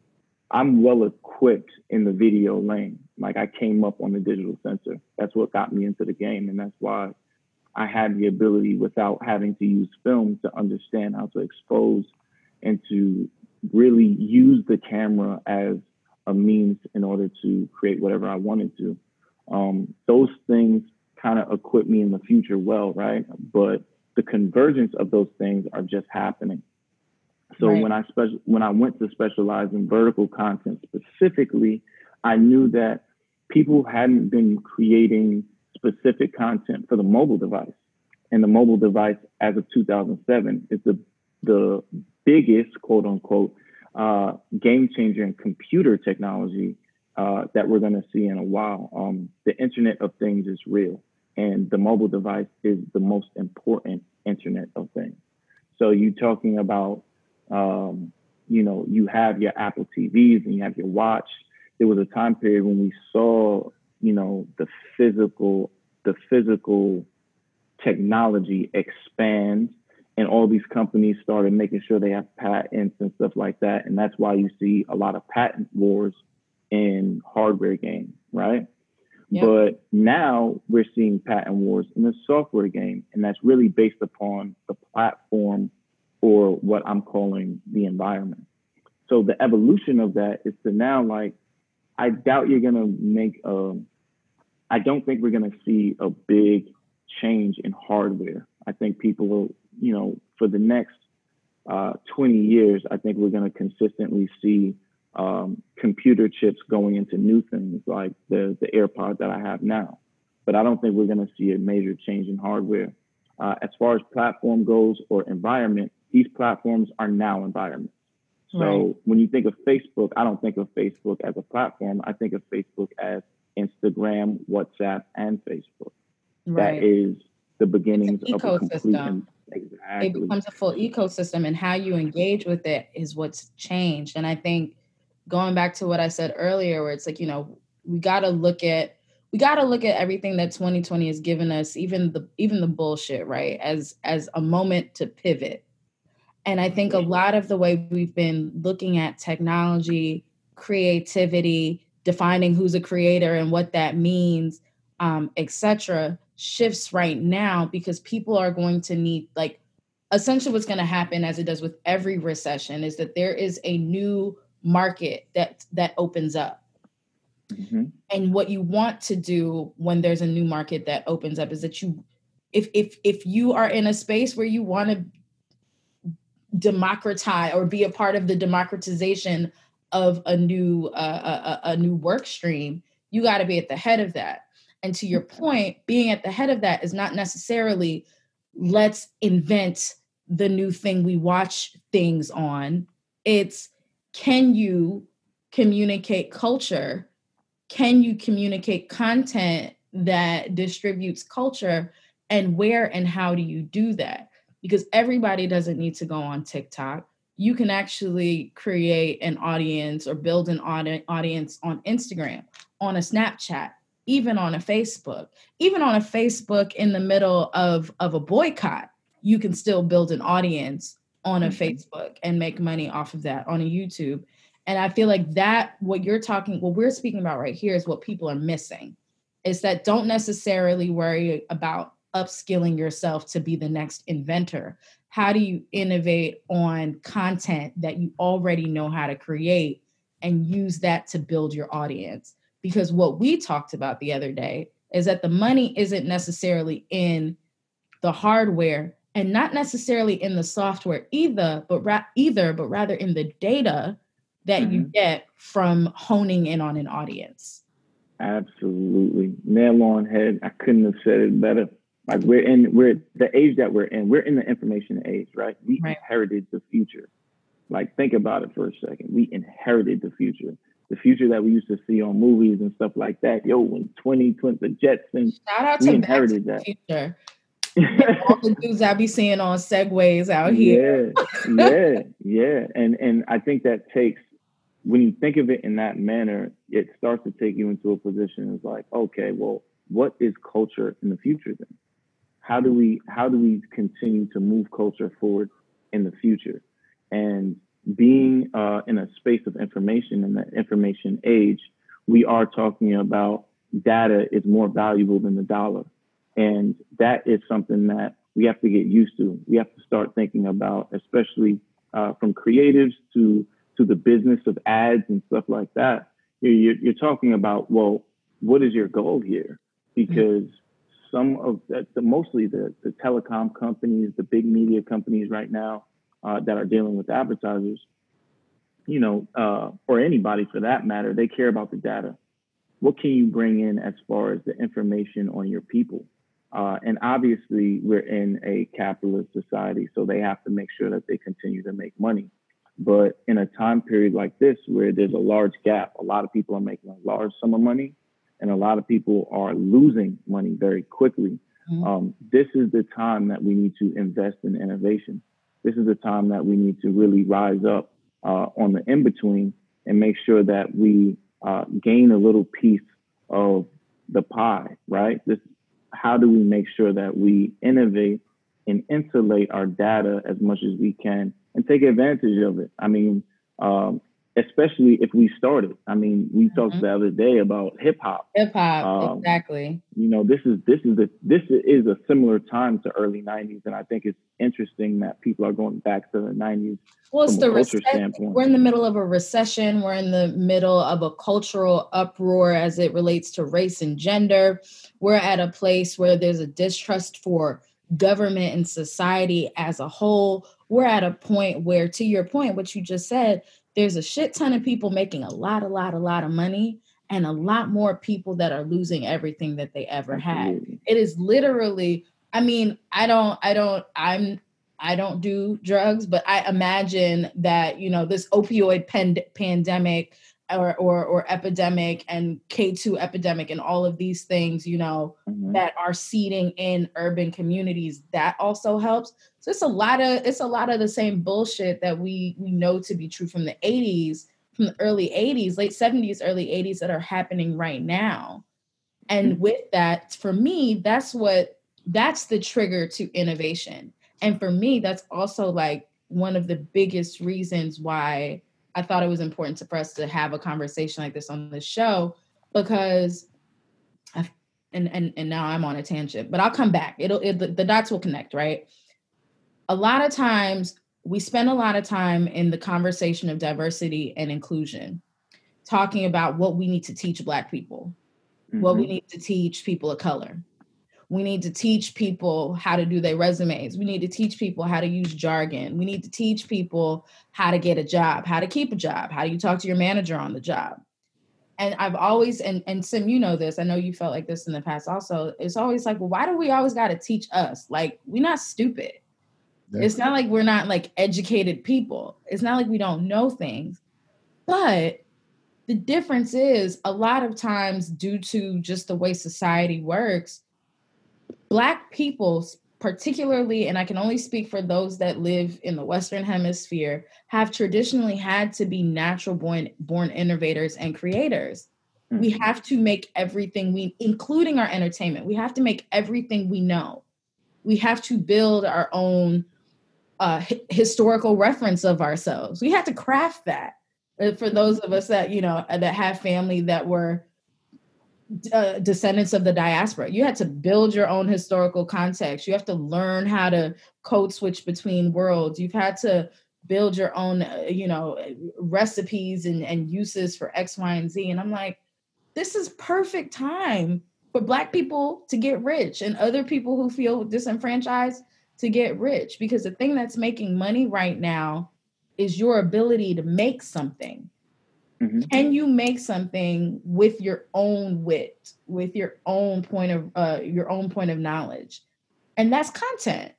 I'm well equipped in the video lane. Like I came up on the digital sensor. That's what got me into the game, and that's why I had the ability, without having to use film, to understand how to expose and to really use the camera as a means in order to create whatever I wanted to. Um, those things kind of equip me in the future well, right? But the convergence of those things are just happening. So right. when I special when I went to specialize in vertical content specifically, I knew that people hadn't been creating specific content for the mobile device. And the mobile device as of 2007 is the the biggest quote unquote uh, game changer in computer technology uh, that we're going to see in a while. Um, the Internet of Things is real, and the mobile device is the most important Internet of Things. So you talking about, um, you know, you have your Apple TVs and you have your watch. There was a time period when we saw, you know, the physical, the physical technology expand and all these companies started making sure they have patents and stuff like that. And that's why you see a lot of patent wars in hardware games, right? Yep. But now we're seeing patent wars in the software game, and that's really based upon the platform or what I'm calling the environment. So the evolution of that is to now like, I doubt you're gonna make a. I don't think we're gonna see a big change in hardware. I think people will you know, for the next uh, 20 years, I think we're going to consistently see um, computer chips going into new things like the, the AirPod that I have now. But I don't think we're going to see a major change in hardware. Uh, as far as platform goes or environment, these platforms are now environments. So right. when you think of Facebook, I don't think of Facebook as a platform. I think of Facebook as Instagram, WhatsApp, and Facebook. Right. That is the beginnings of a complete Exactly. It becomes a full ecosystem, and how you engage with it is what's changed. And I think going back to what I said earlier, where it's like, you know, we got to look at we got to look at everything that 2020 has given us even the even the bullshit right as as a moment to pivot and i think a lot of the way we've been looking at technology creativity defining who's a creator and what that means um, etc shifts right now because people are going to need like essentially what's going to happen as it does with every recession is that there is a new market that that opens up mm-hmm. and what you want to do when there's a new market that opens up is that you if if if you are in a space where you want to democratize or be a part of the democratization of a new uh, a, a new work stream you got to be at the head of that and to your mm-hmm. point, being at the head of that is not necessarily let's invent the new thing we watch things on. It's can you communicate culture? Can you communicate content that distributes culture? And where and how do you do that? Because everybody doesn't need to go on TikTok. You can actually create an audience or build an audience on Instagram, on a Snapchat, even on a Facebook, even on a Facebook in the middle of, of a boycott, you can still build an audience on a mm-hmm. Facebook and make money off of that on a YouTube. And I feel like that, what you're talking, what we're speaking about right here is what people are missing is that don't necessarily worry about upskilling yourself to be the next inventor. How do you innovate on content that you already know how to create and use that to build your audience? Because what we talked about the other day is that the money isn't necessarily in the hardware and not necessarily in the software either, but ra- either, but rather in the data that mm-hmm. you get from honing in on an audience. Absolutely. Nail on head. I couldn't have said it better. Like we're in we're the age that we're in, we're in the information age, right? We right. inherited the future. Like think about it for a second. We inherited the future the future that we used to see on movies and stuff like that. Yo, when 2020, the Jetsons, shout out to inherited that. Future. All the dudes I be seeing on segways out here. Yeah, yeah, yeah. And and I think that takes when you think of it in that manner, it starts to take you into a position It's like, okay, well, what is culture in the future then? How do we how do we continue to move culture forward in the future? And being uh, in a space of information in the information age, we are talking about data is more valuable than the dollar. And that is something that we have to get used to. We have to start thinking about, especially uh, from creatives to to the business of ads and stuff like that. You're, you're talking about, well, what is your goal here? Because some of the, the, mostly the, the telecom companies, the big media companies right now uh, that are dealing with advertisers, you know, uh, or anybody for that matter, they care about the data. What can you bring in as far as the information on your people? Uh, and obviously, we're in a capitalist society, so they have to make sure that they continue to make money. But in a time period like this, where there's a large gap, a lot of people are making a large sum of money, and a lot of people are losing money very quickly. Mm-hmm. Um, this is the time that we need to invest in innovation. This is a time that we need to really rise up uh, on the in between and make sure that we uh, gain a little piece of the pie, right? This how do we make sure that we innovate and insulate our data as much as we can and take advantage of it? I mean, um, especially if we started. I mean, we mm-hmm. talked the other day about hip hop. Hip hop, um, exactly. You know, this is this is the this is a similar time to early '90s, and I think it's interesting that people are going back to the '90s. Well, it's the recession. We're in the middle of a recession. We're in the middle of a cultural uproar as it relates to race and gender. We're at a place where there's a distrust for government and society as a whole. We're at a point where, to your point, what you just said, there's a shit ton of people making a lot, a lot, a lot of money, and a lot more people that are losing everything that they ever had. It is literally, I mean, I don't, I don't, I'm, I don't do drugs, but I imagine that, you know, this opioid pand- pandemic or, or, or epidemic and K2 epidemic and all of these things, you know, mm-hmm. that are seeding in urban communities, that also helps. So it's a lot of it's a lot of the same bullshit that we we know to be true from the 80s, from the early 80s, late 70s, early 80s that are happening right now. And mm-hmm. with that, for me, that's what that's the trigger to innovation. And for me, that's also like one of the biggest reasons why I thought it was important to, for us to have a conversation like this on the show because I've, and and and now I'm on a tangent, but I'll come back. It'll it, the, the dots will connect, right? A lot of times we spend a lot of time in the conversation of diversity and inclusion, talking about what we need to teach Black people, mm-hmm. what we mm-hmm. need to teach people of color, we need to teach people how to do their resumes. We need to teach people how to use jargon. We need to teach people how to get a job, how to keep a job, how do you talk to your manager on the job. And I've always, and, and Sim, you know this, I know you felt like this in the past also. It's always like, well, why do we always got to teach us? Like, we're not stupid. Yeah. It's not like we're not like educated people. It's not like we don't know things. But the difference is a lot of times, due to just the way society works, Black people, particularly, and I can only speak for those that live in the Western Hemisphere, have traditionally had to be natural born, born innovators and creators. Mm-hmm. We have to make everything we, including our entertainment, we have to make everything we know. We have to build our own uh, h- historical reference of ourselves. We have to craft that. Uh, for those of us that you know that have family that were uh, descendants of the diaspora. You had to build your own historical context. You have to learn how to code switch between worlds. You've had to build your own, uh, you know, recipes and, and uses for X, Y, and Z. And I'm like, this is perfect time for Black people to get rich and other people who feel disenfranchised to get rich because the thing that's making money right now is your ability to make something Mm-hmm. Can you make something with your own wit, with your own point of uh, your own point of knowledge, and that's content.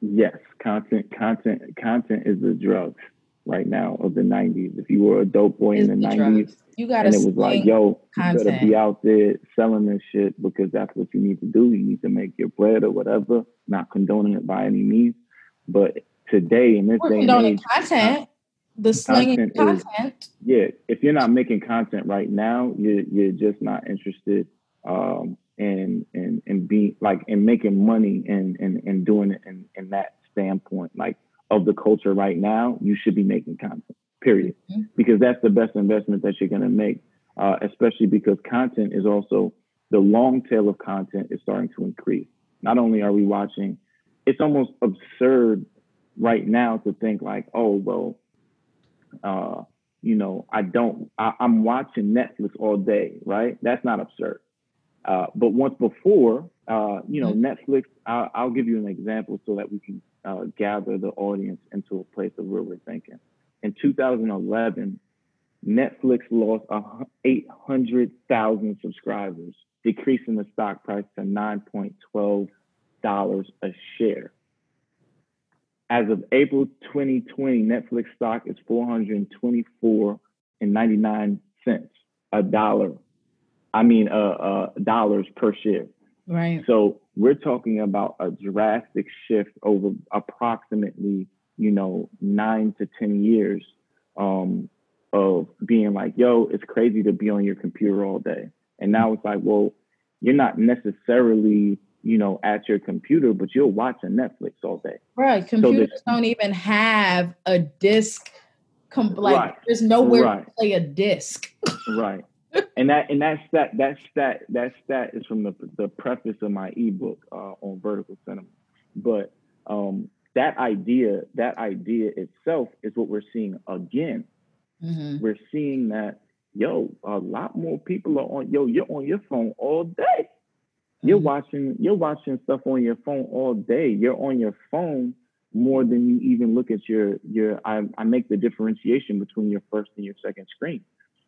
Yes, content, content, content is the drug. right now of the 90s. If you were a dope boy in the, the 90s, drugs. you got and it was like, yo, content. you better be out there selling this shit because that's what you need to do. You need to make your bread or whatever. Not condoning it by any means, but today in this We're day and age, content. The slinging content, content. Is, yeah, if you're not making content right now, you're you're just not interested um, in in in being like in making money and and, and doing it in, in that standpoint. Like of the culture right now, you should be making content, period. Mm-hmm. Because that's the best investment that you're going to make, uh, especially because content is also the long tail of content is starting to increase. Not only are we watching, it's almost absurd right now to think like, oh, well, uh, you know, I don't, I, am watching Netflix all day, right? That's not absurd. Uh, but once before, uh, you know, mm-hmm. Netflix, I'll, I'll, give you an example so that we can uh, gather the audience into a place of where we're thinking. In 2011, Netflix lost 800,000 subscribers, decreasing the stock price to $9.12 a share. As of April 2020, Netflix stock is 424 and 99 cents, a dollar. I mean, uh, uh, dollars per share. Right. So we're talking about a drastic shift over approximately, you know, nine to 10 years um, of being like, yo, it's crazy to be on your computer all day. And now it's like, well, you're not necessarily, you know, at your computer, but you're watching Netflix all day. Right. Computers so don't even have a disc. Com- like, right. there's nowhere right. to play a disc. (laughs) right and that and that stat that stat that stat is from the the preface of my ebook uh, on vertical cinema. But um, that idea that idea itself is what we're seeing again. Mm-hmm. We're seeing that yo a lot more people are on yo you're on your phone all day. You're mm-hmm. watching you're watching stuff on your phone all day. You're on your phone more than you even look at your your I, I make the differentiation between your first and your second screen.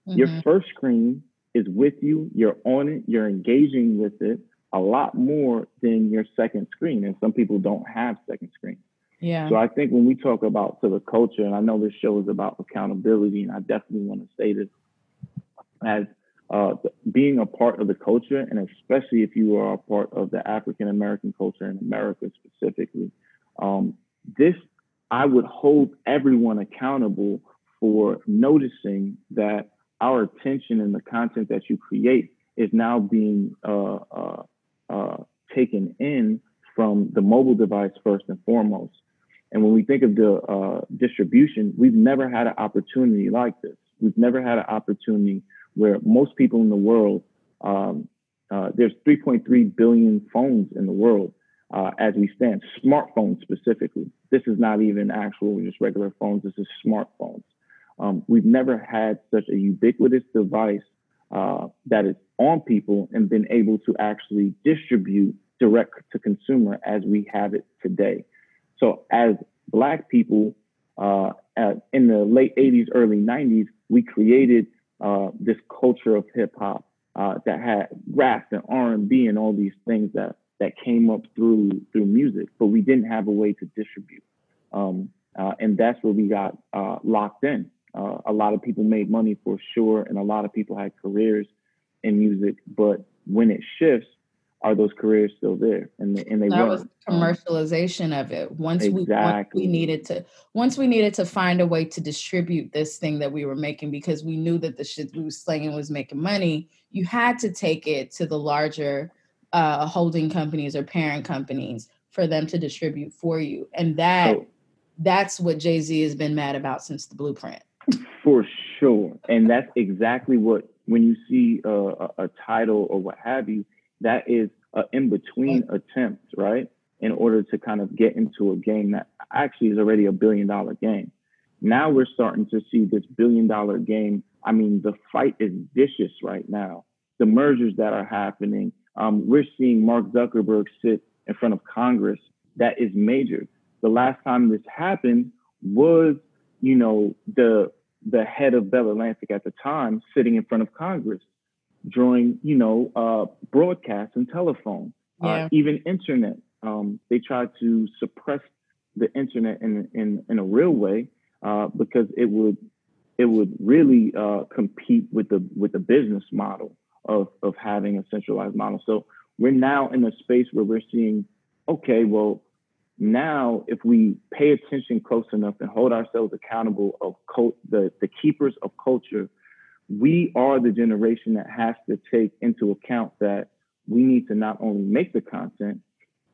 Mm-hmm. Your first screen is with you, you're on it, you're engaging with it a lot more than your second screen. And some people don't have second screen. Yeah. So I think when we talk about to the culture, and I know this show is about accountability, and I definitely want to say this as uh, being a part of the culture, and especially if you are a part of the African American culture in America specifically, um, this I would hold everyone accountable for noticing that our attention and the content that you create is now being uh, uh, uh, taken in from the mobile device first and foremost. And when we think of the uh, distribution, we've never had an opportunity like this. We've never had an opportunity where most people in the world, um, uh, there's 3.3 billion phones in the world uh, as we stand, smartphones specifically. This is not even actual just regular phones. This is smartphones. Um, we've never had such a ubiquitous device uh, that is on people and been able to actually distribute direct to consumer as we have it today. So, as Black people uh, at, in the late 80s, early 90s, we created uh, this culture of hip hop uh, that had rap and R&B and all these things that that came up through through music, but we didn't have a way to distribute. Um, uh, and that's where we got uh, locked in. Uh, a lot of people made money for sure, and a lot of people had careers in music. But when it shifts, are those careers still there? And they, and they that was commercialization of it. Once exactly. we once we needed to once we needed to find a way to distribute this thing that we were making because we knew that the shit we were slinging was making money. You had to take it to the larger uh, holding companies or parent companies for them to distribute for you, and that. So, that's what Jay Z has been mad about since the blueprint. For sure. And that's exactly what, when you see a, a, a title or what have you, that is an in between attempt, right? In order to kind of get into a game that actually is already a billion dollar game. Now we're starting to see this billion dollar game. I mean, the fight is vicious right now. The mergers that are happening, um, we're seeing Mark Zuckerberg sit in front of Congress. That is major. The last time this happened was you know, the the head of Bell Atlantic at the time sitting in front of Congress during, you know, uh, broadcast and telephone, uh, yeah. uh, even internet. Um, they tried to suppress the internet in, in, in a real way uh, because it would it would really uh, compete with the with the business model of of having a centralized model. So we're now in a space where we're seeing, okay, well, now if we pay attention close enough and hold ourselves accountable of cult, the the keepers of culture, we are the generation that has to take into account that we need to not only make the content,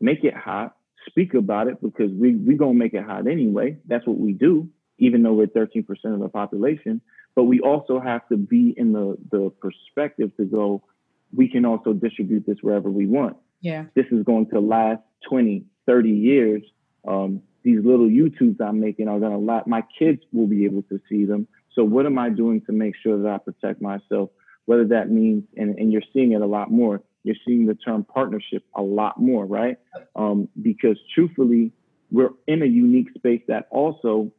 make it hot, speak about it because we we gonna make it hot anyway. That's what we do even though we're 13% of the population. But we also have to be in the, the perspective to go, we can also distribute this wherever we want. Yeah. This is going to last 20, 30 years. Um, these little YouTubes I'm making are going to last, my kids will be able to see them. So what am I doing to make sure that I protect myself? Whether that means, and, and you're seeing it a lot more, you're seeing the term partnership a lot more, right? Um, because truthfully, we're in a unique space that also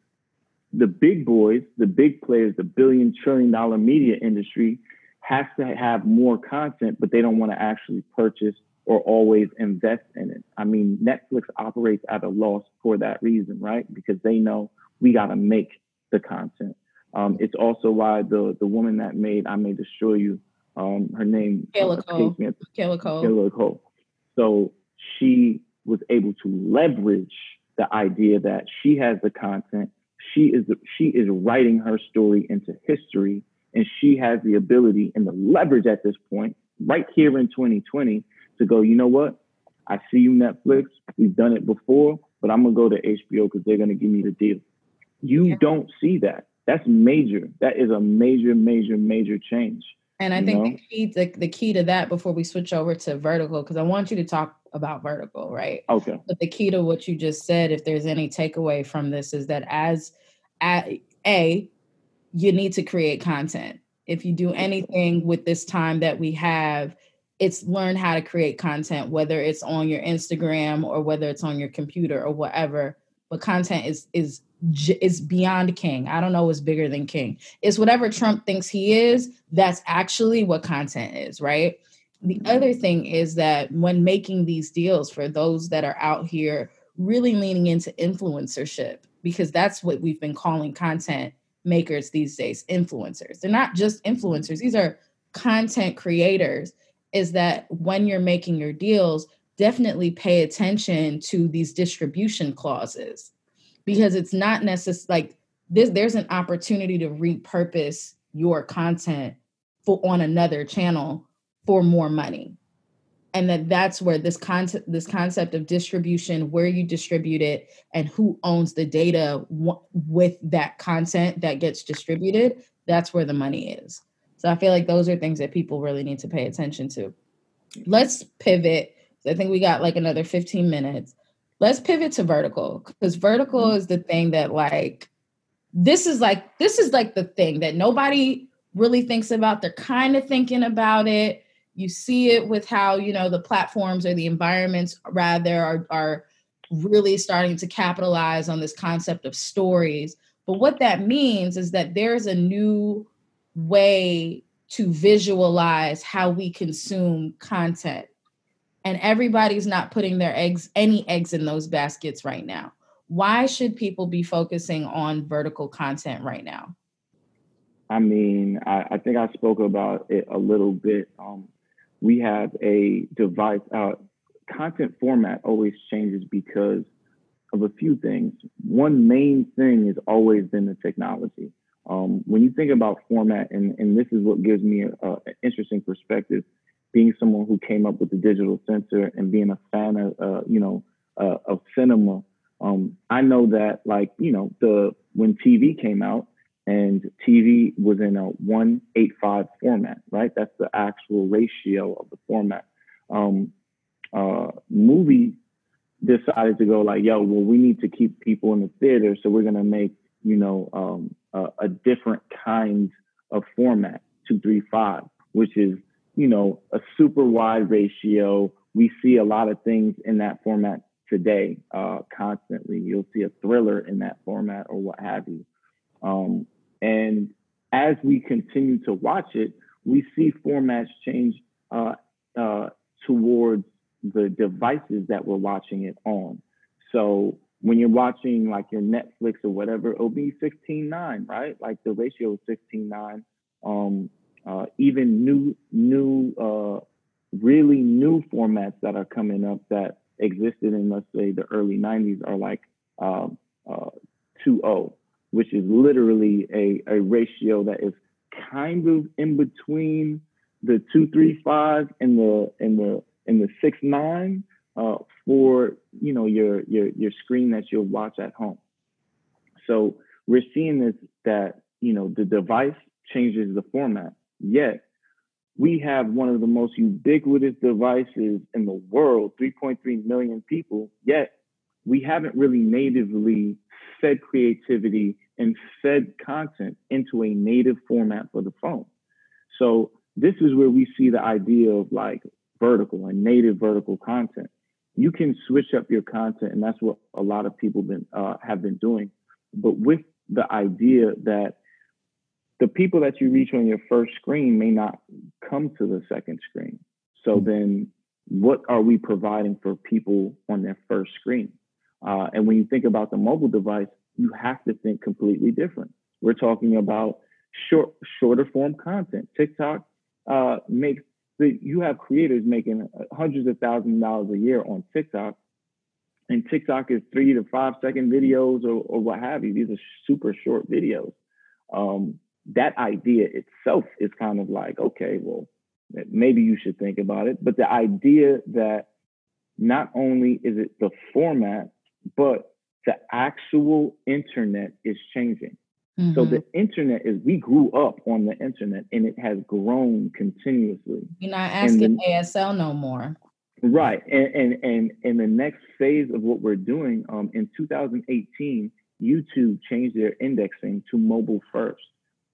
the big boys, the big players, the billion trillion dollar media industry has to have more content, but they don't want to actually purchase or always invest in it. I mean, Netflix operates at a loss for that reason, right? Because they know we got to make the content. Um, it's also why the the woman that made I May Destroy You, um, her name Kayla uh, Coel. Kayla Coel. Kayla Coel. So she was able to leverage the idea that she has the content she is she is writing her story into history and she has the ability and the leverage at this point right here in 2020 to go you know what i see you netflix we've done it before but i'm going to go to hbo because they're going to give me the deal you yeah. don't see that that's major that is a major major major change and i think the key the, the key to that before we switch over to vertical because i want you to talk about vertical, right? Okay. But the key to what you just said, if there's any takeaway from this, is that as a, a you need to create content. If you do anything with this time that we have, it's learn how to create content, whether it's on your Instagram or whether it's on your computer or whatever. But content is is is beyond king. I don't know what's bigger than king. It's whatever Trump thinks he is. That's actually what content is, right? The mm-hmm. other thing is that when making these deals for those that are out here really leaning into influencership, because that's what we've been calling content makers these days influencers. They're not just influencers, these are content creators. Is that when you're making your deals, definitely pay attention to these distribution clauses because it's not necessary like this, there's an opportunity to repurpose your content for on another channel for more money. And that that's where this concept this concept of distribution where you distribute it and who owns the data w- with that content that gets distributed that's where the money is. So i feel like those are things that people really need to pay attention to. Let's pivot. I think we got like another 15 minutes let's pivot to vertical because vertical mm-hmm. is the thing that like this is like this is like the thing that nobody really thinks about. They're kind of thinking about it. You see it with how you know the platforms or the environments rather are, are really starting to capitalize on this concept of stories. But what that means is that there's a new way to visualize how we consume content and everybody's not putting their eggs any eggs in those baskets right now why should people be focusing on vertical content right now i mean i, I think i spoke about it a little bit um, we have a device. Uh, content format always changes because of a few things. One main thing has always been the technology. Um, when you think about format, and, and this is what gives me an interesting perspective, being someone who came up with the digital sensor and being a fan of, uh, you know, uh, of cinema, um, I know that like, you know, the when TV came out, and TV was in a 185 format, right? That's the actual ratio of the format. Um, uh, movie decided to go like, yo, well, we need to keep people in the theater, so we're gonna make, you know, um, a, a different kind of format, two, three, five, which is, you know, a super wide ratio. We see a lot of things in that format today, uh, constantly. You'll see a thriller in that format or what have you. Um, and as we continue to watch it, we see formats change uh, uh, towards the devices that we're watching it on. So when you're watching like your Netflix or whatever, it'll be 16:9, right? Like the ratio is 16:9. Um, uh, even new, new, uh, really new formats that are coming up that existed in, let's say, the early 90s are like um, uh, 2.0, which is literally a, a ratio that is kind of in between the 235 and the and the and the 6.9 uh, for you know your your your screen that you'll watch at home. So we're seeing this that you know the device changes the format, yet we have one of the most ubiquitous devices in the world, 3.3 million people, yet we haven't really natively fed creativity and fed content into a native format for the phone. So this is where we see the idea of like vertical and native vertical content you can switch up your content, and that's what a lot of people been uh, have been doing. But with the idea that the people that you reach on your first screen may not come to the second screen. So mm-hmm. then, what are we providing for people on their first screen? Uh, and when you think about the mobile device, you have to think completely different. We're talking about short, shorter form content. TikTok uh, makes that you have creators making hundreds of thousands of dollars a year on TikTok, and TikTok is three to five second videos or, or what have you. These are super short videos. Um, that idea itself is kind of like, okay, well, maybe you should think about it. But the idea that not only is it the format, but the actual internet is changing. Mm-hmm. So the internet is we grew up on the internet and it has grown continuously. You're not asking ASL no more. Right. And and and in the next phase of what we're doing, um, in 2018, YouTube changed their indexing to mobile first.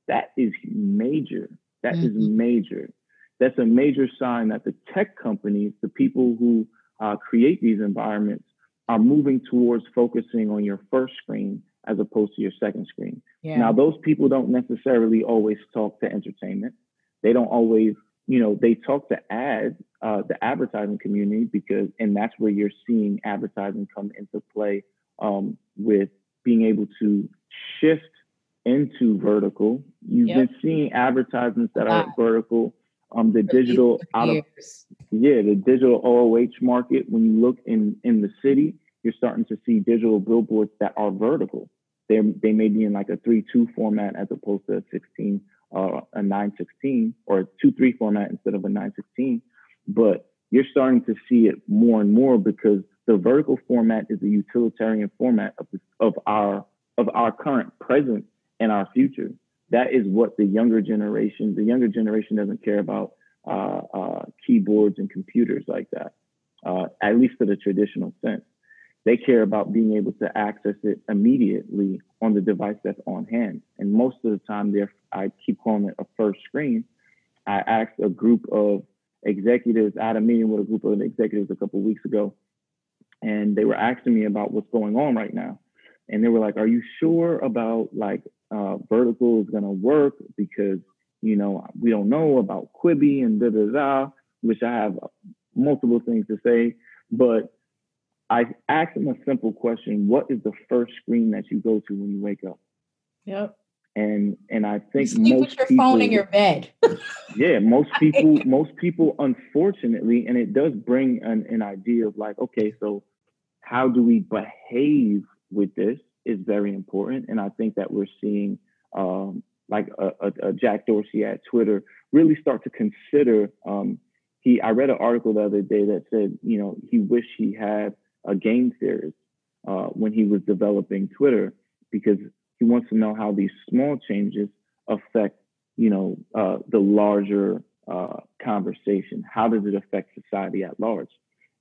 That is major. That mm-hmm. is major. That's a major sign that the tech companies, the people who uh, create these environments, are moving towards focusing on your first screen as opposed to your second screen. Yeah. Now, those people don't necessarily always talk to entertainment. They don't always, you know, they talk to ads, uh, the advertising community, because, and that's where you're seeing advertising come into play um, with being able to shift into vertical. You've yep. been seeing advertisements that wow. are vertical. Um, the digital out of yeah, the digital OOH market. When you look in in the city, you're starting to see digital billboards that are vertical. They they may be in like a three two format as opposed to a sixteen uh, a nine sixteen or a two three format instead of a nine sixteen. But you're starting to see it more and more because the vertical format is a utilitarian format of, of our of our current present and our future. That is what the younger generation, the younger generation doesn't care about uh, uh, keyboards and computers like that, uh, at least to the traditional sense. They care about being able to access it immediately on the device that's on hand. And most of the time, they I keep calling it a first screen. I asked a group of executives, I had a meeting with a group of executives a couple of weeks ago, and they were asking me about what's going on right now. And they were like, Are you sure about like uh, vertical is going to work? Because, you know, we don't know about Quibi and da da da, which I have multiple things to say. But I asked them a simple question: What is the first screen that you go to when you wake up? Yep. And and I think you most with your people, phone in your bed. (laughs) yeah, most people, (laughs) most people, unfortunately, and it does bring an, an idea of like, okay, so how do we behave with this is very important, and I think that we're seeing. Um, like a, a, a, Jack Dorsey at Twitter, really start to consider. Um, he, I read an article the other day that said, you know, he wished he had a game theorist uh, when he was developing Twitter because he wants to know how these small changes affect, you know, uh, the larger uh, conversation. How does it affect society at large?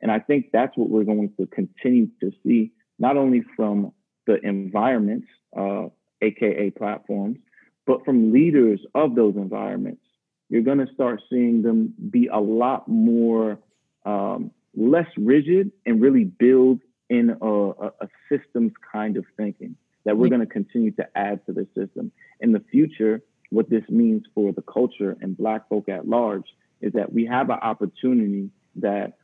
And I think that's what we're going to continue to see, not only from the environments, aka uh, platforms, but from leaders of those environments. You're going to start seeing them be a lot more um, less rigid and really build in a, a, systems kind of thinking that we're going to continue to add to the system. In the future, what this means for the culture and Black folk at large is that we have an opportunity that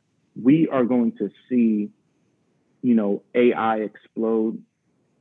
we are going to see you know, AI explode.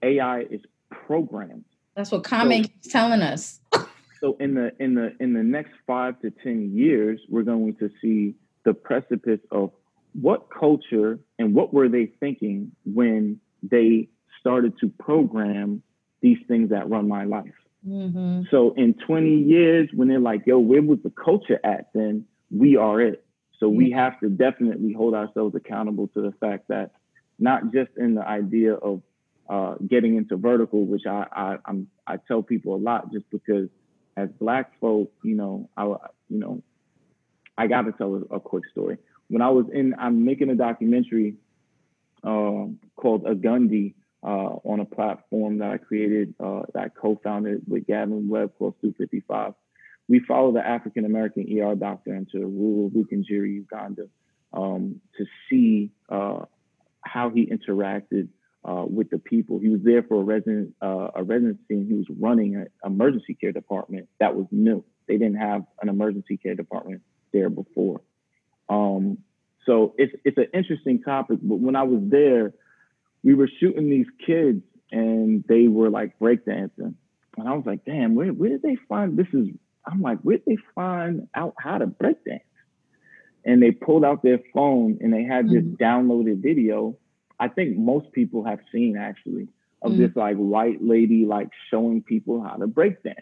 AI is programmed. That's what Common so, keeps telling us. (laughs) so in the in the in the next five to ten years, we're going to see the precipice of what culture and what were they thinking when they started to program these things that run my life. Mm-hmm. So in 20 years, when they're like, yo, where was the culture at then? We are it. So we have to definitely hold ourselves accountable to the fact that not just in the idea of uh, getting into vertical, which I, I I'm, I tell people a lot, just because as Black folk, you know, I you know, I got to tell a, a, quick story. When I was in, I'm making a documentary uh, called Agundi uh, on a platform that I created, uh, that I co-founded with Gavin Webb called Stoop 55 we follow the African American ER doctor into rural Rukungiri, Uganda, um, to see uh, how he interacted uh, with the people. He was there for a resident uh, a residency, and he was running an emergency care department that was new. They didn't have an emergency care department there before. Um, so it's it's an interesting topic. But when I was there, we were shooting these kids, and they were like breakdancing. And I was like, damn, where, where did they find this is I'm like, "Where did they find out how to break dance? And they pulled out their phone and they had this mm-hmm. downloaded video. I think most people have seen actually of mm-hmm. this like white lady like showing people how to break dance.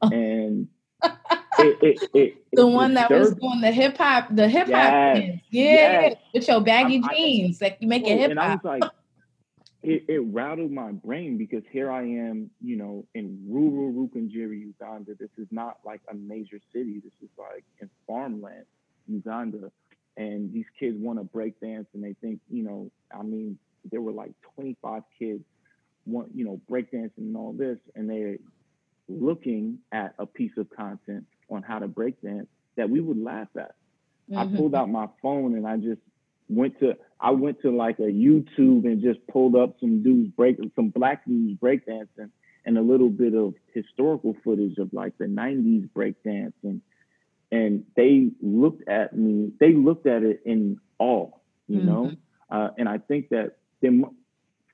Oh. And (laughs) it, it, it, the one that was doing the hip hop, the hip hop yes. Yeah, yes. with your baggy I, jeans I, that you make it hip hop. And I was like, it, it rattled my brain because here I am, you know, in rural Rukungiri, Uganda. This is not like a major city. This is like in farmland, Uganda. And these kids want to break dance and they think, you know, I mean, there were like 25 kids want, you know, break dancing and all this. And they're looking at a piece of content on how to break dance that we would laugh at. Mm-hmm. I pulled out my phone and I just went to I went to like a YouTube and just pulled up some dudes break some black dudes breakdancing and a little bit of historical footage of like the 90s breakdance and and they looked at me they looked at it in awe you mm-hmm. know uh, and I think that there,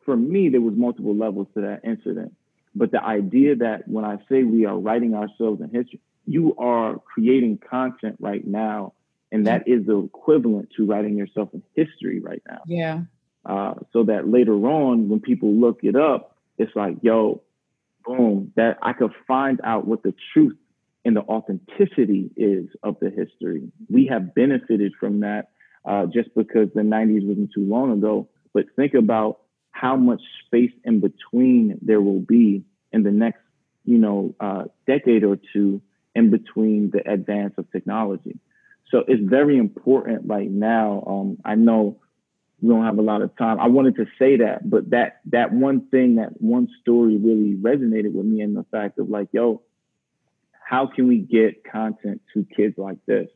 for me there was multiple levels to that incident but the idea that when I say we are writing ourselves in history you are creating content right now and that is the equivalent to writing yourself in history right now. Yeah. Uh, so that later on, when people look it up, it's like, yo, boom, that I could find out what the truth and the authenticity is of the history. We have benefited from that uh, just because the 90s wasn't too long ago. But think about how much space in between there will be in the next, you know, uh, decade or two in between the advance of technology. So it's very important right now. Um, I know we don't have a lot of time. I wanted to say that, but that that one thing, that one story really resonated with me in the fact of like, yo, how can we get content to kids like this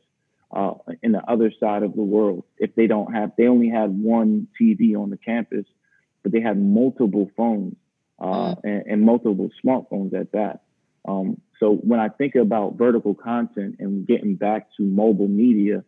uh, in the other side of the world if they don't have, they only had one TV on the campus, but they had multiple phones uh, mm. and, and multiple smartphones at that. Um, so when I think about vertical content and getting back to mobile media,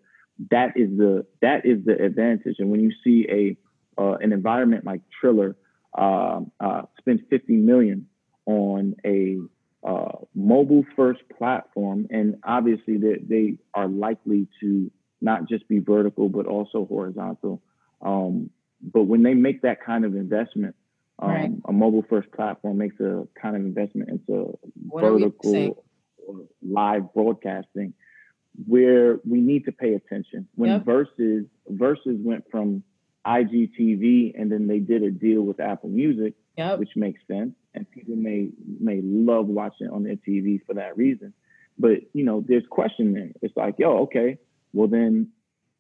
that is the that is the advantage. And when you see a uh, an environment like Triller uh, uh, spend 50 million on a uh, mobile first platform, and obviously they, they are likely to not just be vertical but also horizontal. Um, but when they make that kind of investment, um, right. A mobile first platform makes a kind of investment into what vertical or live broadcasting where we need to pay attention. When yep. Verzuz Verzuz went from IGTV and then they did a deal with Apple Music, yep. which makes sense, and people may may love watching on their TV for that reason. But you know, there's question there. It's like, yo, okay, well then,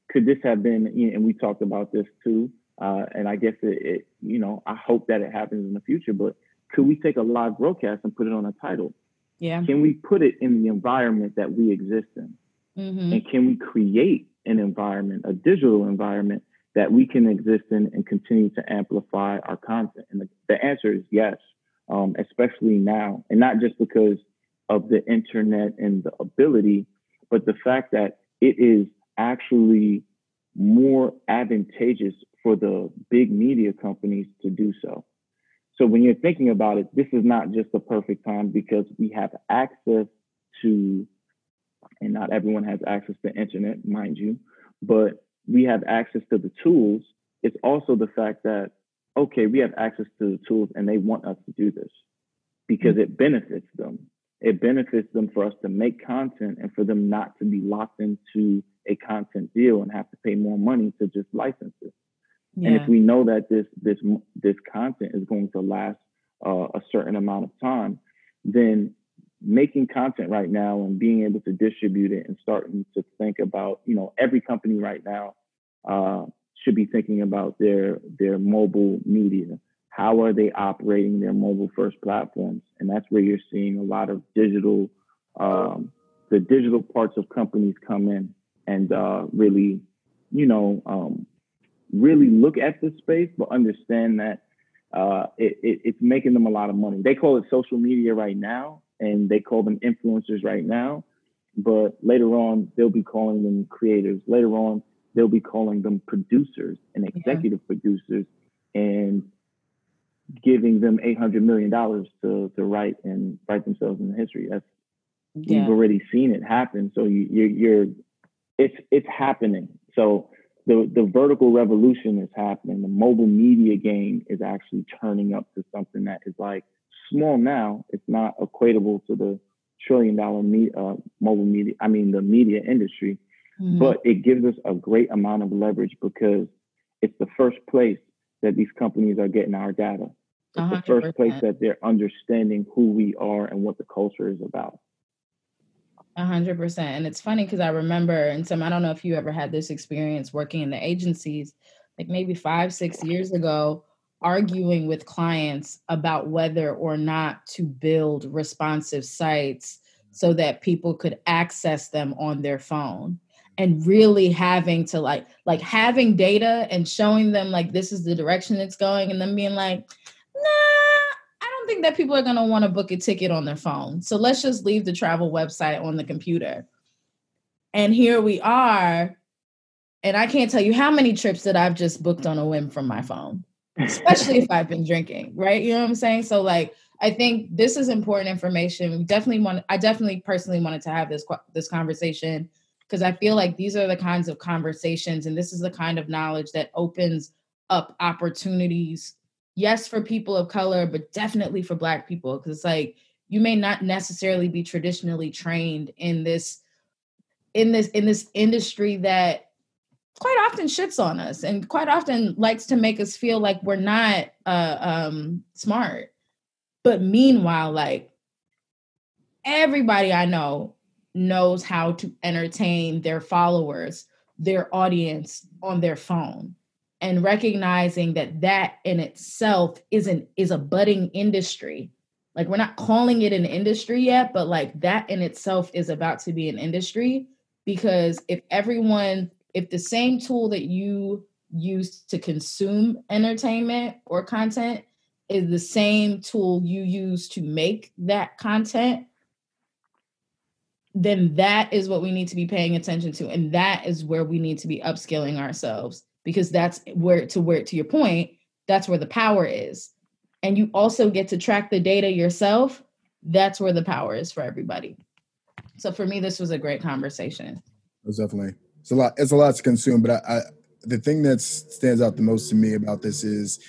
could this have been? You know, and we talked about this too. Uh, and I guess it, it, you know, I hope that it happens in the future. But could we take a live broadcast and put it on a title? Yeah. Can we put it in the environment that we exist in? Mm-hmm. And can we create an environment, a digital environment that we can exist in and continue to amplify our content? And the, the answer is yes, um, especially now. And not just because of the internet and the ability, but the fact that it is actually more advantageous for the big media companies to do so. So when you're thinking about it, this is not just the perfect time because we have access to, and not everyone has access to internet, mind you, but we have access to the tools. It's also the fact that, okay, we have access to the tools and they want us to do this because it benefits them. It benefits them for us to make content and for them not to be locked into a content deal and have to pay more money to just license it. Yeah. And if we know that this this this content is going to last uh, a certain amount of time, then making content right now and being able to distribute it and starting to think about you know every company right now uh, should be thinking about their their mobile media how are they operating their mobile first platforms and that's where you're seeing a lot of digital um, the digital parts of companies come in and uh, really you know um, really look at this space but understand that uh, it, it, it's making them a lot of money they call it social media right now and they call them influencers right now. But later on, they'll be calling them creators. Later on, they'll be calling them producers and executive yeah. producers and giving them eight hundred million dollars to to write and write themselves in the history. That's yeah. we've already seen it happen. So you, you're, you're it's it's happening. So the the vertical revolution is happening. The mobile media game is actually turning up to something that is like small now. It's not equatable to the trillion dollar me, uh, mobile media, I mean, the media industry, mm-hmm. but it gives us a great amount of leverage because it's the first place that these companies are getting our data. It's 100%. the first place that they're understanding who we are and what the culture is about. A hundred percent. And it's funny because I remember, and some, I don't know if you ever had this experience working in the agencies, like maybe five, six years ago, arguing with clients about whether or not to build responsive sites so that people could access them on their phone and really having to like like having data and showing them like this is the direction it's going and then being like nah i don't think that people are going to want to book a ticket on their phone so let's just leave the travel website on the computer and here we are and i can't tell you how many trips that i've just booked on a whim from my phone especially if I've been drinking, right? You know what I'm saying? So like I think this is important information. We definitely want I definitely personally wanted to have this this conversation because I feel like these are the kinds of conversations and this is the kind of knowledge that opens up opportunities yes for people of color but definitely for black people because it's like you may not necessarily be traditionally trained in this in this in this industry that quite often shits on us and quite often likes to make us feel like we're not uh, um, smart. But meanwhile, like everybody I know knows how to entertain their followers, their audience on their phone. And recognizing that that in itself isn't is a budding industry. Like we're not calling it an industry yet but like that in itself is about to be an industry. Because if everyone if the same tool that you use to consume entertainment or content is the same tool you use to make that content, then that is what we need to be paying attention to. And that is where we need to be upskilling ourselves because that's where, to where, to your point, that's where the power is. And you also get to track the data yourself. That's where the power is for everybody. So for me, this was a great conversation. It was definitely it's a lot. It's a lot to consume. But I, I the thing that stands out the most to me about this is,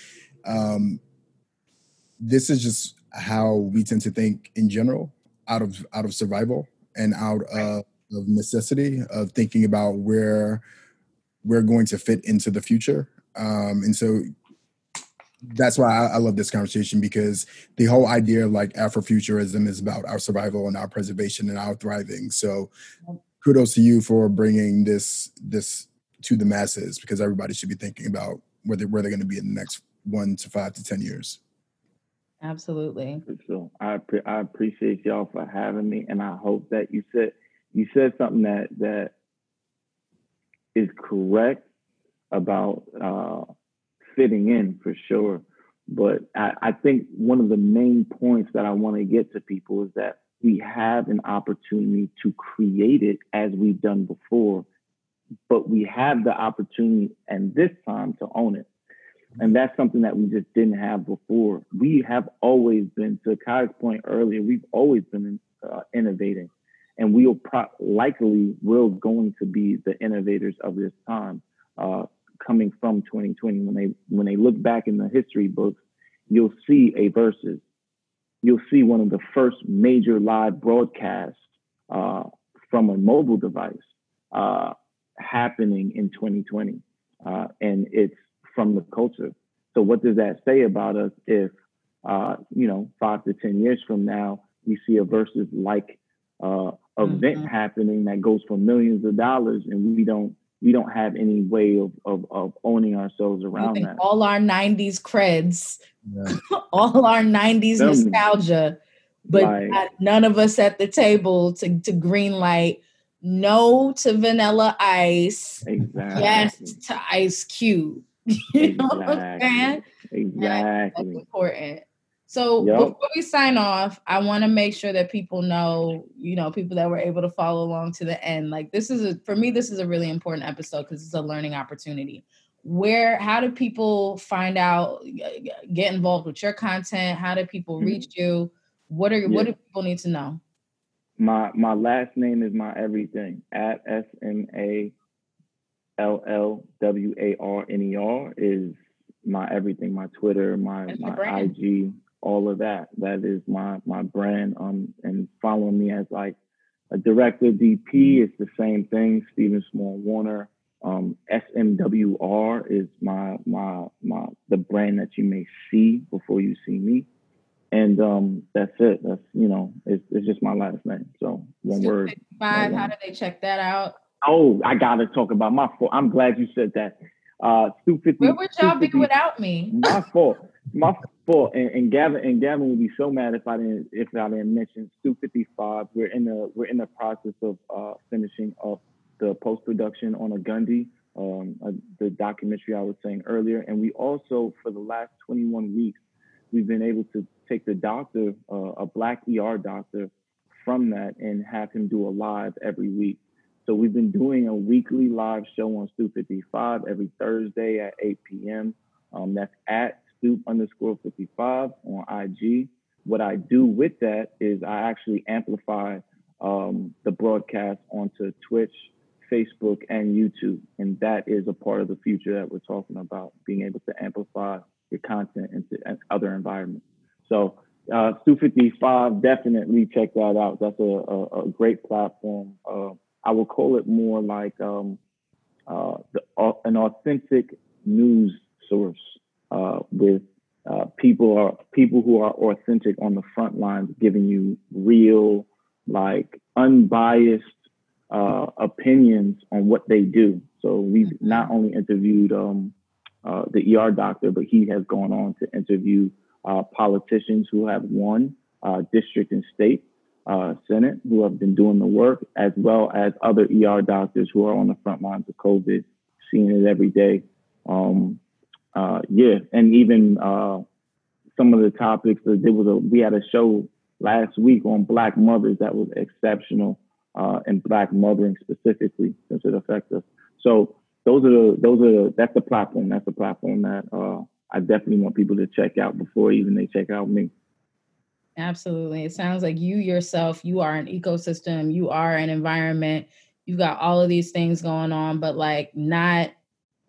um, this is just how we tend to think in general, out of out of survival and out of, of necessity of thinking about where we're going to fit into the future. Um, and so that's why I, I, love this conversation because the whole idea of like Afrofuturism is about our survival and our preservation and our thriving. So kudos to you for bringing this this to the masses because everybody should be thinking about where they where they're going to be in the next one to five to ten years. Absolutely. So I I appreciate y'all for having me, and I hope that you said you said something that that is correct about uh, fitting in for sure. But I, I think one of the main points that I want to get to people is that we have an opportunity to create it as we've done before but we have the opportunity and this time to own it. And that's something that we just didn't have before. We have always been, to Kai's point earlier, we've always been uh, innovating. And we will pro- likely will going to be the innovators of this time, uh, coming from 2020. When they when they look back in the history books, you'll see a Verzuz. You'll see one of the first major live broadcasts uh, from a mobile device uh, happening in 2020, uh, and it's from the culture. So what does that say about us if, uh, you know, five to 10 years from now, we see a versus like uh, event mm-hmm. happening that goes for millions of dollars and we don't we don't have any way of of, of owning ourselves around that. All our 90s creds, yeah. (laughs) all our 90s Tell nostalgia, me. but like, none of us at the table to, to green light no to vanilla ice. Exactly. Yes to ice cube. (laughs) you know what I'm saying? Exactly. That's important. So yep. before we sign off, I want to make sure that people know, you know, people that were able to follow along to the end. Like this is a for me, this is a really important episode because it's a learning opportunity. Where how do people find out, get involved with your content? How do people mm-hmm. reach you? What are yeah. what do people need to know? My my last name is my everything at S M A L L W A R N E R is my everything, my Twitter, my That's my IG, all of that. That is my my brand. Um, and following me as like a director, DP, it's the same thing. Stephen Small Warner. Um, SMWR is my my my the brand that you may see before you see me. And um, that's it. That's you know, it's, it's just my last name. So one word. Five. How do they check that out? Oh, I gotta talk about my fault. I'm glad you said that. Uh, Stu 50. Where would y'all be without me? My fault. My fault. And, and, Gavin and Gavin would be so mad if I didn't if I didn't mention two fifty five. We're in the we're in the process of uh, finishing up the post production on a Gundy, um, uh, the documentary I was saying earlier, and we also for the last 21 weeks we've been able to take the doctor, uh, a black ER doctor, from that and have him do a live every week. So we've been doing a weekly live show on Stoop 55 every Thursday at 8 p.m. Um, that's at Stoop underscore 55 on IG. What I do with that is I actually amplify um, the broadcast onto Twitch, Facebook, and YouTube. And that is a part of the future that we're talking about, being able to amplify your content into other environments. So uh, Stoop 55, definitely check that out. That's a, a, a great platform. Uh, I would call it more like um, uh, the, uh, an authentic news source uh, with uh, people are people who are authentic on the front lines, giving you real, like unbiased uh, opinions on what they do. So we've mm-hmm. not only interviewed um, uh, the ER doctor, but he has gone on to interview politicians who have won district and state uh, Senate who have been doing the work, as well as other ER doctors who are on the front lines of COVID, seeing it every day. Um, uh, yeah, and even uh, some of the topics. Uh, there was a we had a show last week on Black mothers that was exceptional, uh, and Black mothering specifically, since it affects us. So those are the those are the, that's the platform. That's the platform that uh, I definitely want people to check out before even they check out me. Absolutely. It sounds like you yourself, you are an ecosystem, you are an environment, you've got all of these things going on, but like not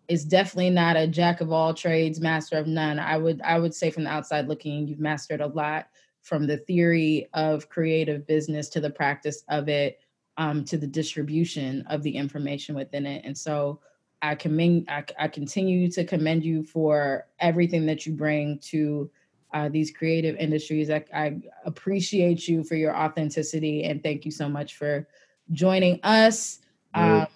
it's definitely not a jack of all trades, master of none. I would I would say from the outside looking, you've mastered a lot from the theory of creative business to the practice of it, um, to the distribution of the information within it. And so I commend I, I continue to commend you for everything that you bring to uh, these creative industries. I, I, appreciate you for your authenticity and thank you so much for joining us. Um,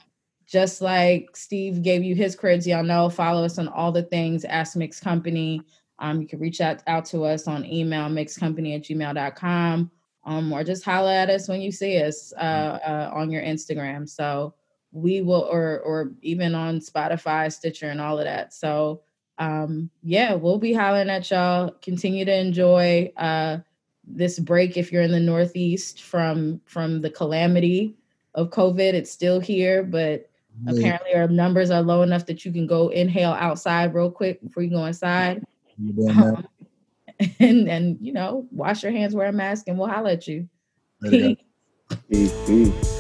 just like Steve gave you his creds, y'all know, follow us on all the things Ask Mix Company. Um, you can reach out, out to us on email, mixcompany at gmail.com, um, or just holler at us when you see us uh, uh, on your Instagram. So we will, or, or even on Spotify, Stitcher, and all of that. So um, yeah, we'll be hollering at y'all. Continue to enjoy uh, this break if you're in the Northeast from from the calamity of COVID. It's still here, but Yeah. Apparently, our numbers are low enough that you can go inhale outside real quick before you go inside. Um, (laughs) and and you know, wash your hands, wear a mask, and we'll holler at you. (laughs) Peace. Peace.